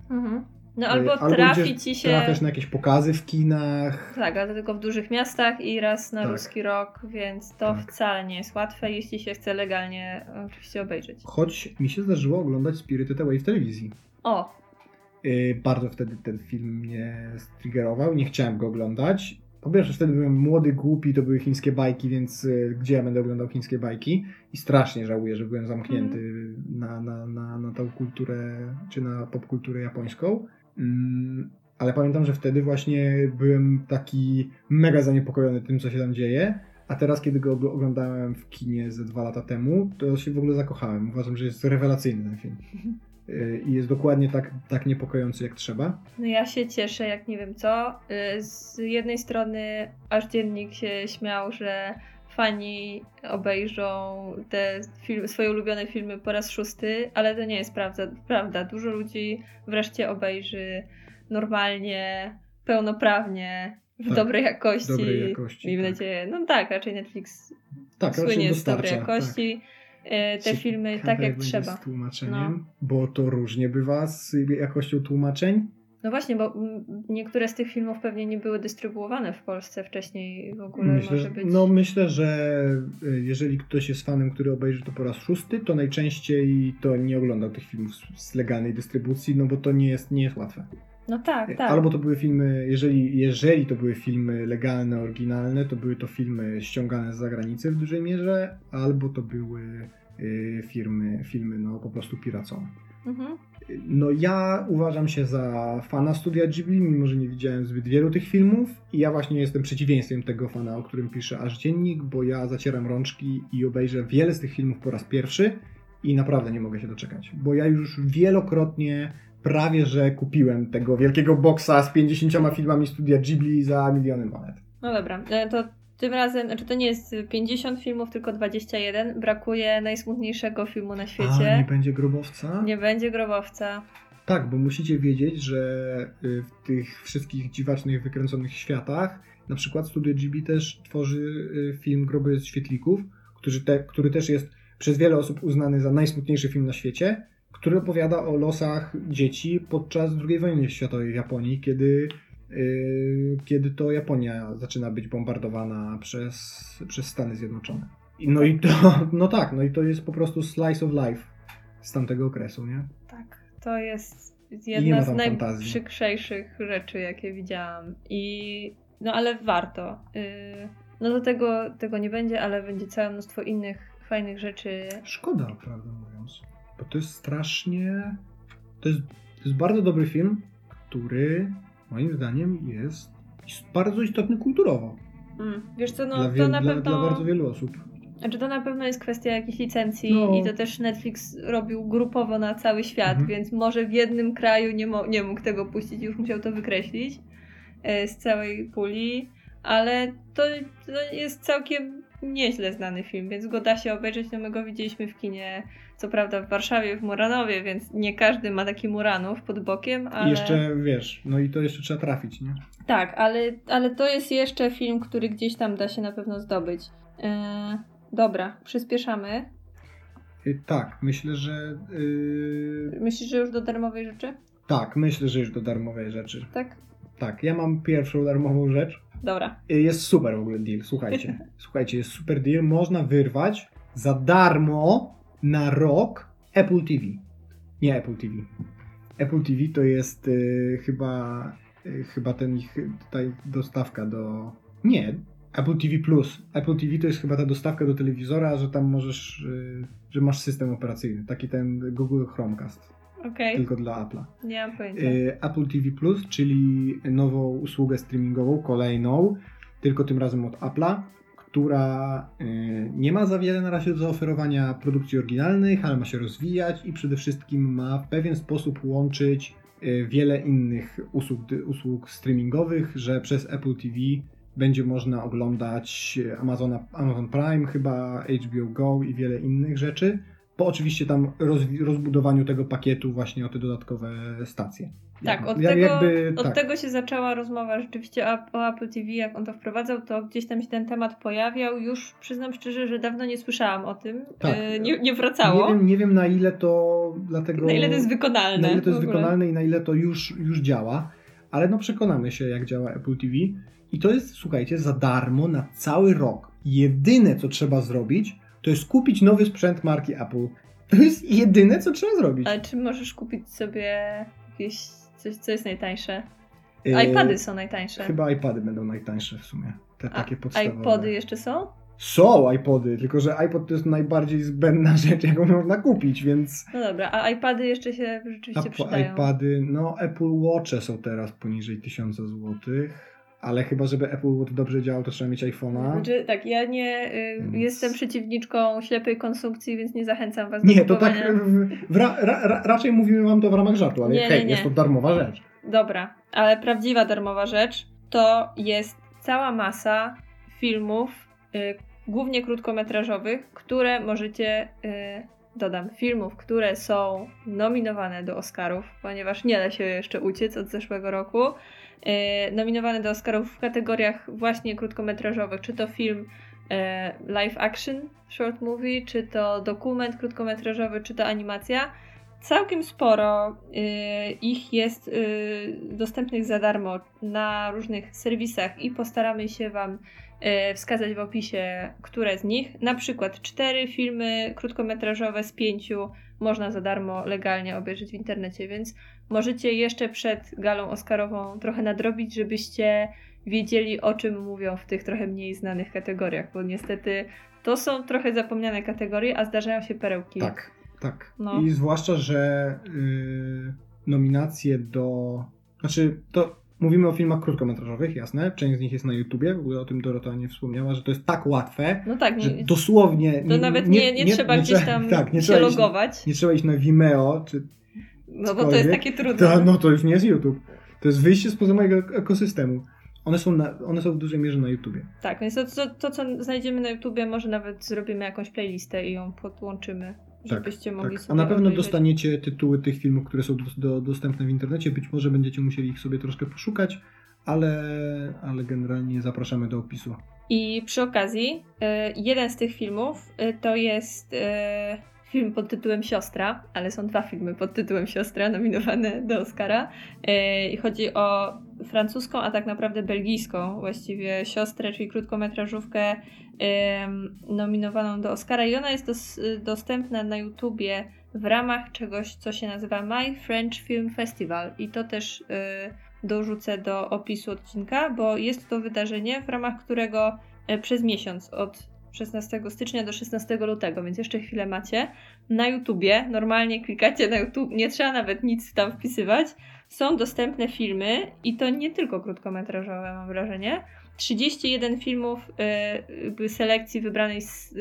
No Y, albo, trafi idziesz- ci się... Trafiasz na jakieś pokazy w kinach, Tak, ale tylko w dużych miastach i raz na Tak. ruski rok, więc to Tak. wcale nie jest łatwe, jeśli się chce legalnie e, oczywiście obejrzeć. Choć mi się zdarzyło oglądać Spirited Away w telewizji. O, Yy, bardzo wtedy ten film mnie striggerował, nie chciałem go oglądać. Po pierwsze, wtedy byłem młody, głupi, to były chińskie bajki, więc yy, gdzie ja będę oglądał chińskie bajki? I strasznie żałuję, że byłem zamknięty na, na, na, na tą kulturę, czy na popkulturę japońską. Mm, ale pamiętam, że wtedy właśnie byłem taki mega zaniepokojony tym, co się tam dzieje. A teraz, kiedy go ogl- oglądałem w kinie ze dwa lata temu, to się w ogóle zakochałem. Uważam, że jest rewelacyjny ten film. Yy, I jest dokładnie tak, tak niepokojący, jak trzeba. no ja się cieszę, jak nie wiem co. Y, Z jednej strony aż dziennik się śmiał, że fani obejrzą te film, swoje ulubione filmy po raz szósty, ale to nie jest prawda. prawda. Dużo ludzi wreszcie obejrzy normalnie, pełnoprawnie, w Tak, dobrej jakości. dobrej jakości, Miejmy tak. nadzieję. No tak, raczej Netflix Tak, słynie z dobrej jakości. e, Te tak. filmy tak jak będzie trzeba. Z tłumaczeniem, No. bo to różnie bywa z jakością tłumaczeń. No właśnie, bo mm, niektóre z tych filmów pewnie nie były dystrybuowane w Polsce wcześniej w ogóle Myślę, może że, być. no myślę, że y, jeżeli ktoś jest fanem, który obejrzy to po raz szósty, to najczęściej to nie oglądał tych filmów z, legalnej dystrybucji, no bo to nie jest, nie jest łatwe. No tak, tak. Albo to były filmy, jeżeli, jeżeli to były filmy legalne, oryginalne, to były to filmy ściągane z zagranicy w dużej mierze, albo to były y, firmy, filmy no, po prostu piracą. Mhm. No ja uważam się za fana studia Ghibli, mimo że nie widziałem zbyt wielu tych filmów i ja właśnie jestem przeciwieństwem tego fana, o którym pisze aż dziennik, bo ja zacieram rączki i obejrzę wiele z tych filmów po raz pierwszy i naprawdę nie mogę się doczekać, bo ja już wielokrotnie prawie że kupiłem tego wielkiego boksa z 50 filmami studia Ghibli za miliony monet. No dobra, e, to tym razem, znaczy to nie jest 50 filmów, tylko 21. Brakuje najsmutniejszego filmu na świecie. A, nie będzie grobowca? Nie będzie grobowca. Tak, bo musicie wiedzieć, że y, w tych wszystkich dziwacznych, wykręconych światach, na przykład Studio Ghibli też tworzy y, film Groby z świetlików, który, te, który też jest przez wiele osób uznany za najsmutniejszy film na świecie, który opowiada o losach dzieci podczas II wojny światowej w Japonii, kiedy, kiedy to Japonia zaczyna być bombardowana przez, przez Stany Zjednoczone. No i to, no tak, no i to jest po prostu slice of life z tamtego okresu, nie? Tak, to jest jedna z najprzykrzejszych rzeczy, jakie widziałam. I no ale warto. Yy, no do tego, tego nie będzie, ale będzie całe mnóstwo innych fajnych rzeczy. Szkoda, prawdę mówiąc. Bo to jest strasznie. To jest, to jest bardzo dobry film, który moim zdaniem jest bardzo istotny kulturowo. Mm. Wiesz co, no dla, to na dla, pewno. dla bardzo wielu osób. Znaczy to na pewno jest kwestia jakichś licencji No. i to też Netflix robił grupowo na cały świat, Mhm. więc może w jednym kraju nie, mo- nie mógł tego puścić, już musiał to wykreślić e, z całej puli, ale to, to jest całkiem nieźle znany film, więc go da się obejrzeć, no my go widzieliśmy w kinie, co prawda w Warszawie, w Muranowie, więc nie każdy ma taki Muranów pod bokiem, ale... I jeszcze wiesz, no i to jeszcze trzeba trafić, nie? Tak, ale, ale to jest jeszcze film, który gdzieś tam da się na pewno zdobyć. E, dobra, przyspieszamy. Y, Tak, myślę, że. y, Myślisz, że już do darmowej rzeczy? tak, myślę, że już do darmowej rzeczy. Tak? Tak, ja mam pierwszą darmową rzecz. Dobra. Y, Jest super w ogóle deal, słuchajcie. Słuchajcie, jest super deal. Można wyrwać za darmo na rok Apple TV. Nie Apple TV. Apple TV to jest y, chyba, y, chyba ten ich tutaj dostawka do. Nie, Apple TV Plus. Apple TV to jest chyba ta dostawka do telewizora, że tam możesz, y, że masz system operacyjny. Taki ten Google Chromecast, Okej. tylko dla Apple'a. Nie mam pojęcia. Y, Apple TV Plus, czyli nową usługę streamingową, kolejną, tylko tym razem od Apple'a, która y, nie ma za wiele na razie do zaoferowania produkcji oryginalnych, ale ma się rozwijać i przede wszystkim ma w pewien sposób łączyć y, wiele innych usług, usług streamingowych, że przez Apple TV będzie można oglądać Amazona, Amazon Prime, chyba HBO Go i wiele innych rzeczy. Po oczywiście tam rozwi- rozbudowaniu tego pakietu właśnie o te dodatkowe stacje. tak, od, tego, jakby od tak. tego się zaczęła rozmowa rzeczywiście o, o Apple TV, jak on to wprowadzał, to gdzieś tam się ten temat pojawiał. Już przyznam szczerze, że dawno nie słyszałam o tym. Tak. E, nie, nie wracało. Nie wiem, nie wiem na ile to dlatego. Na ile to jest wykonalne. na ile to jest wykonalne i na ile to już, już działa, ale no przekonamy się, jak działa Apple TV. I to jest, słuchajcie, za darmo na cały rok. Jedyne, co trzeba zrobić, to jest kupić nowy sprzęt marki Apple. To jest jedyne, co trzeba zrobić. Ale czy możesz kupić sobie jakieś coś, co jest najtańsze? Yy, iPady są najtańsze. Chyba iPady będą najtańsze w sumie. Te A takie podstawowe. iPody jeszcze są? Są iPody, tylko że iPod to jest najbardziej zbędna rzecz, jaką można kupić, więc No dobra, a iPady jeszcze się rzeczywiście App- przydają. iPady, no Apple Watche są teraz poniżej 1000 zł, ale chyba żeby Apple dobrze działał, to trzeba mieć iPhone'a. Znaczy, tak, ja nie y, Więc- jestem przeciwniczką ślepej konsumpcji, więc nie zachęcam was do Nie, to tak w, w, ra, ra, ra, raczej mówimy wam to w ramach żartu, ale Nie, nie, hej, nie. jest to darmowa rzecz. Dobra, ale prawdziwa darmowa rzecz to jest cała masa filmów, y, głównie krótkometrażowych, które możecie, y, dodam, filmów, które są nominowane do Oscarów, ponieważ nie da się jeszcze uciec od zeszłego roku. Y, nominowane do Oscarów w kategoriach właśnie krótkometrażowych, czy to film y, live action, short movie, czy to dokument krótkometrażowy, czy to animacja. Całkiem sporo y, ich jest dostępnych za darmo na różnych serwisach i postaramy się Wam wskazać w opisie, które z nich. Na przykład cztery filmy krótkometrażowe z pięciu można za darmo legalnie obejrzeć w internecie, więc możecie jeszcze przed galą Oscarową trochę nadrobić, żebyście wiedzieli o czym mówią w tych trochę mniej znanych kategoriach, bo niestety To są trochę zapomniane kategorie, a zdarzają się perełki. Tak, tak. No. I zwłaszcza, że y, nominacje do. Znaczy, to mówimy o filmach krótkometrażowych, jasne. Część z nich jest na YouTubie, w ogóle o tym Dorota nie wspomniała, że to jest tak łatwe, No tak, że nie, dosłownie. to nawet nie, nie, trzeba gdzieś tam tak, nie się trzeba iść, logować, nie trzeba iść na Vimeo, czy no bo to jest takie trudne. to, no to już nie jest YouTube. To jest wyjście spoza mojego ekosystemu. One są, na, one są w dużej mierze na YouTubie. Tak, więc to, to, to, co znajdziemy na YouTubie, może nawet zrobimy jakąś playlistę i ją podłączymy, żebyście mogli Tak. A na pewno obejrzeć. dostaniecie tytuły tych filmów, które są do, do, dostępne w internecie. Być może będziecie musieli ich sobie troszkę poszukać, ale, ale generalnie zapraszamy do opisu. I przy okazji, e, jeden z tych filmów e, to jest e, film pod tytułem Siostra, ale są dwa filmy pod tytułem Siostra nominowane do Oscara. E, I chodzi o francuską, a tak naprawdę belgijską właściwie siostrę, czyli krótkometrażówkę nominowaną do Oscara. I ona jest dos, dostępna na YouTubie w ramach czegoś, co się nazywa My French Film Festival. I to też e, dorzucę do opisu odcinka, bo jest to wydarzenie, w ramach którego e, przez miesiąc od 16 stycznia do 16 lutego, więc jeszcze chwilę macie. Na YouTubie, normalnie klikacie na YouTube, nie trzeba nawet nic tam wpisywać. Są dostępne filmy i to nie tylko krótkometrażowe, mam wrażenie. 31 filmów jakby selekcji wybranej z,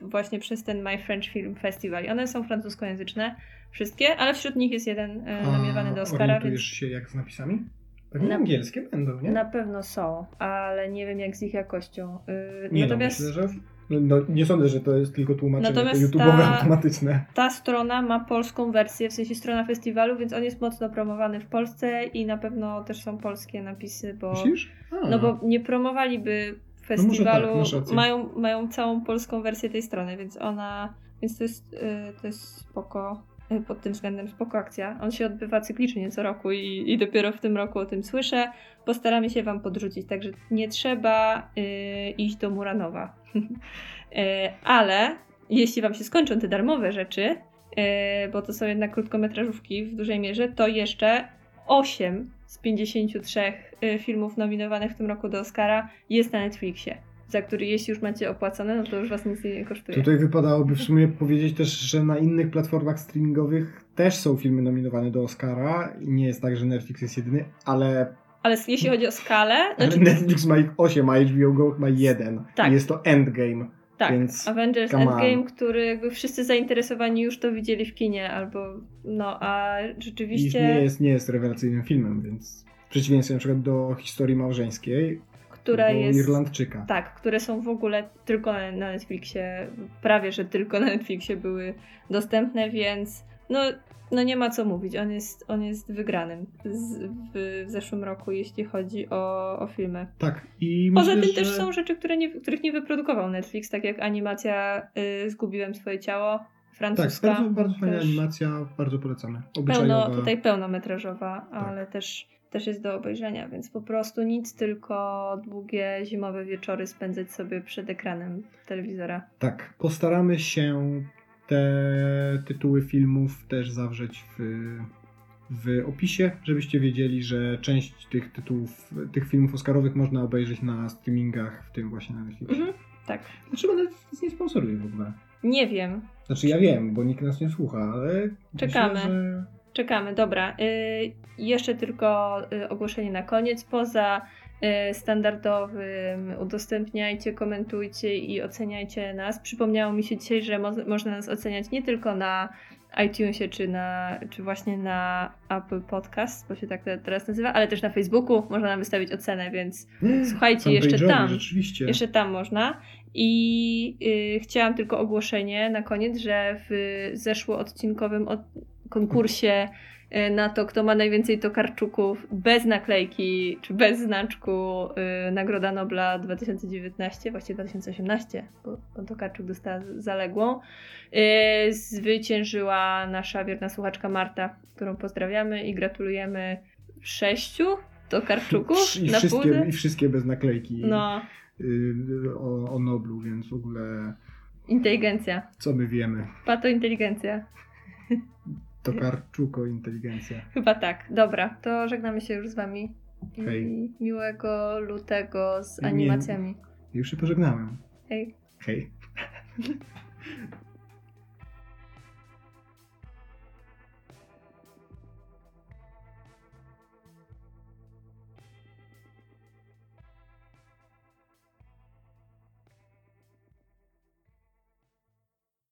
e, właśnie przez ten My French Film Festival. I one są francuskojęzyczne, wszystkie, ale wśród nich jest jeden e, nominowany do Oscara, orientujesz więc się jak z napisami? Pewnie Na- angielskie będą, nie? na pewno są, ale nie wiem jak z ich jakością. Yy, nie natomiast no, myślę, że... No, no, nie sądzę, że to jest tylko tłumaczenie Natomiast to YouTube'owe ta- automatyczne. ta strona ma polską wersję, w sensie strona festiwalu, więc on jest mocno promowany w Polsce i na pewno też są polskie napisy, bo Myślisz? A. no bo nie promowaliby tak, festiwalu, masz rację. mają, mają całą polską wersję tej strony, więc ona, więc to jest, yy, to jest spoko, pod tym względem spoko akcja. On się odbywa cyklicznie co roku i, i dopiero w tym roku o tym słyszę. Postaramy się Wam podrzucić, także nie trzeba yy, iść do Muranowa. Yy, ale jeśli Wam się skończą te darmowe rzeczy, yy, bo to są jednak krótkometrażówki w dużej mierze, to jeszcze 8 z 53 y, filmów nominowanych w tym roku do Oscara jest na Netflixie, za który jeśli już macie opłacone, no to już Was nic nie kosztuje. Tutaj wypadałoby w sumie powiedzieć też, że na innych platformach streamingowych też są filmy nominowane do Oscara. I nie jest tak, że Netflix jest jedyny, ale, Ale jeśli chodzi o skalę, znaczy, Netflix ma ich 8, a HBO Go ma jeden. Tak. I jest to Endgame. tak, więc Avengers come on. Endgame, który jakby wszyscy zainteresowani już to widzieli w kinie, albo no, a I rzeczywiście, nie jest, nie jest rewelacyjnym filmem, więc w przeciwieństwie na przykład do historii małżeńskiej, która jest... Irlandczyka. Tak, które są w ogóle tylko na, Netflixie, prawie że tylko na Netflixie były dostępne, więc no, no nie ma co mówić. On jest, on jest wygranym z, w, w zeszłym roku, jeśli chodzi o, o filmy. Tak. I Poza myślę, tym też że... są rzeczy, które nie, których nie wyprodukował Netflix, tak jak animacja y, Zgubiłem swoje ciało, Tak, francuska. bardzo, bardzo fajna animacja, bardzo polecamy. Pełno, Obyczajowa. tutaj pełnometrażowa, Tak. ale też, też jest do obejrzenia, więc po prostu nic, tylko długie zimowe wieczory spędzać sobie przed ekranem telewizora. Tak, postaramy się te tytuły filmów też zawrzeć w, w opisie, żebyście wiedzieli, że część tych tytułów, tych filmów oscarowych można obejrzeć na streamingach, w tym właśnie na Netflixie. Mhm, tak. Dlaczego Netflix nie sponsoruje w ogóle? Nie wiem. Znaczy ja wiem, bo nikt nas nie słucha, ale Czekamy. Myślę, że... Czekamy, dobra. Y, jeszcze tylko y, ogłoszenie na koniec. Poza y, standardowym udostępniajcie, komentujcie i oceniajcie nas. Przypomniało mi się dzisiaj, że mo- można nas oceniać nie tylko na iTunesie czy, na, czy właśnie na Apple Podcast, bo się tak te- teraz nazywa, ale też na Facebooku można nam wystawić ocenę, więc słuchajcie jeszcze tam. Rzeczywiście. Jeszcze tam można. I chciałam tylko ogłoszenie na koniec, że w zeszłoodcinkowym od konkursie y, na to, kto ma najwięcej tokarczuków bez naklejki czy bez znaczku y, Nagroda Nobla 2019, właściwie 2018, bo pan Tokarczuk dostała zaległą, y, zwyciężyła nasza wierna słuchaczka Marta, którą pozdrawiamy i gratulujemy sześciu Tokarczuków I na wszystkie. I wszystkie bez naklejki No, y, o, o Noblu, więc w ogóle inteligencja. co my wiemy? Pato inteligencja. Tokarczuko inteligencja. Chyba tak. Dobra, to żegnamy się już z wami. I Hej. miłego lutego z Nie- animacjami. Już się pożegnałem. Hej. Hej.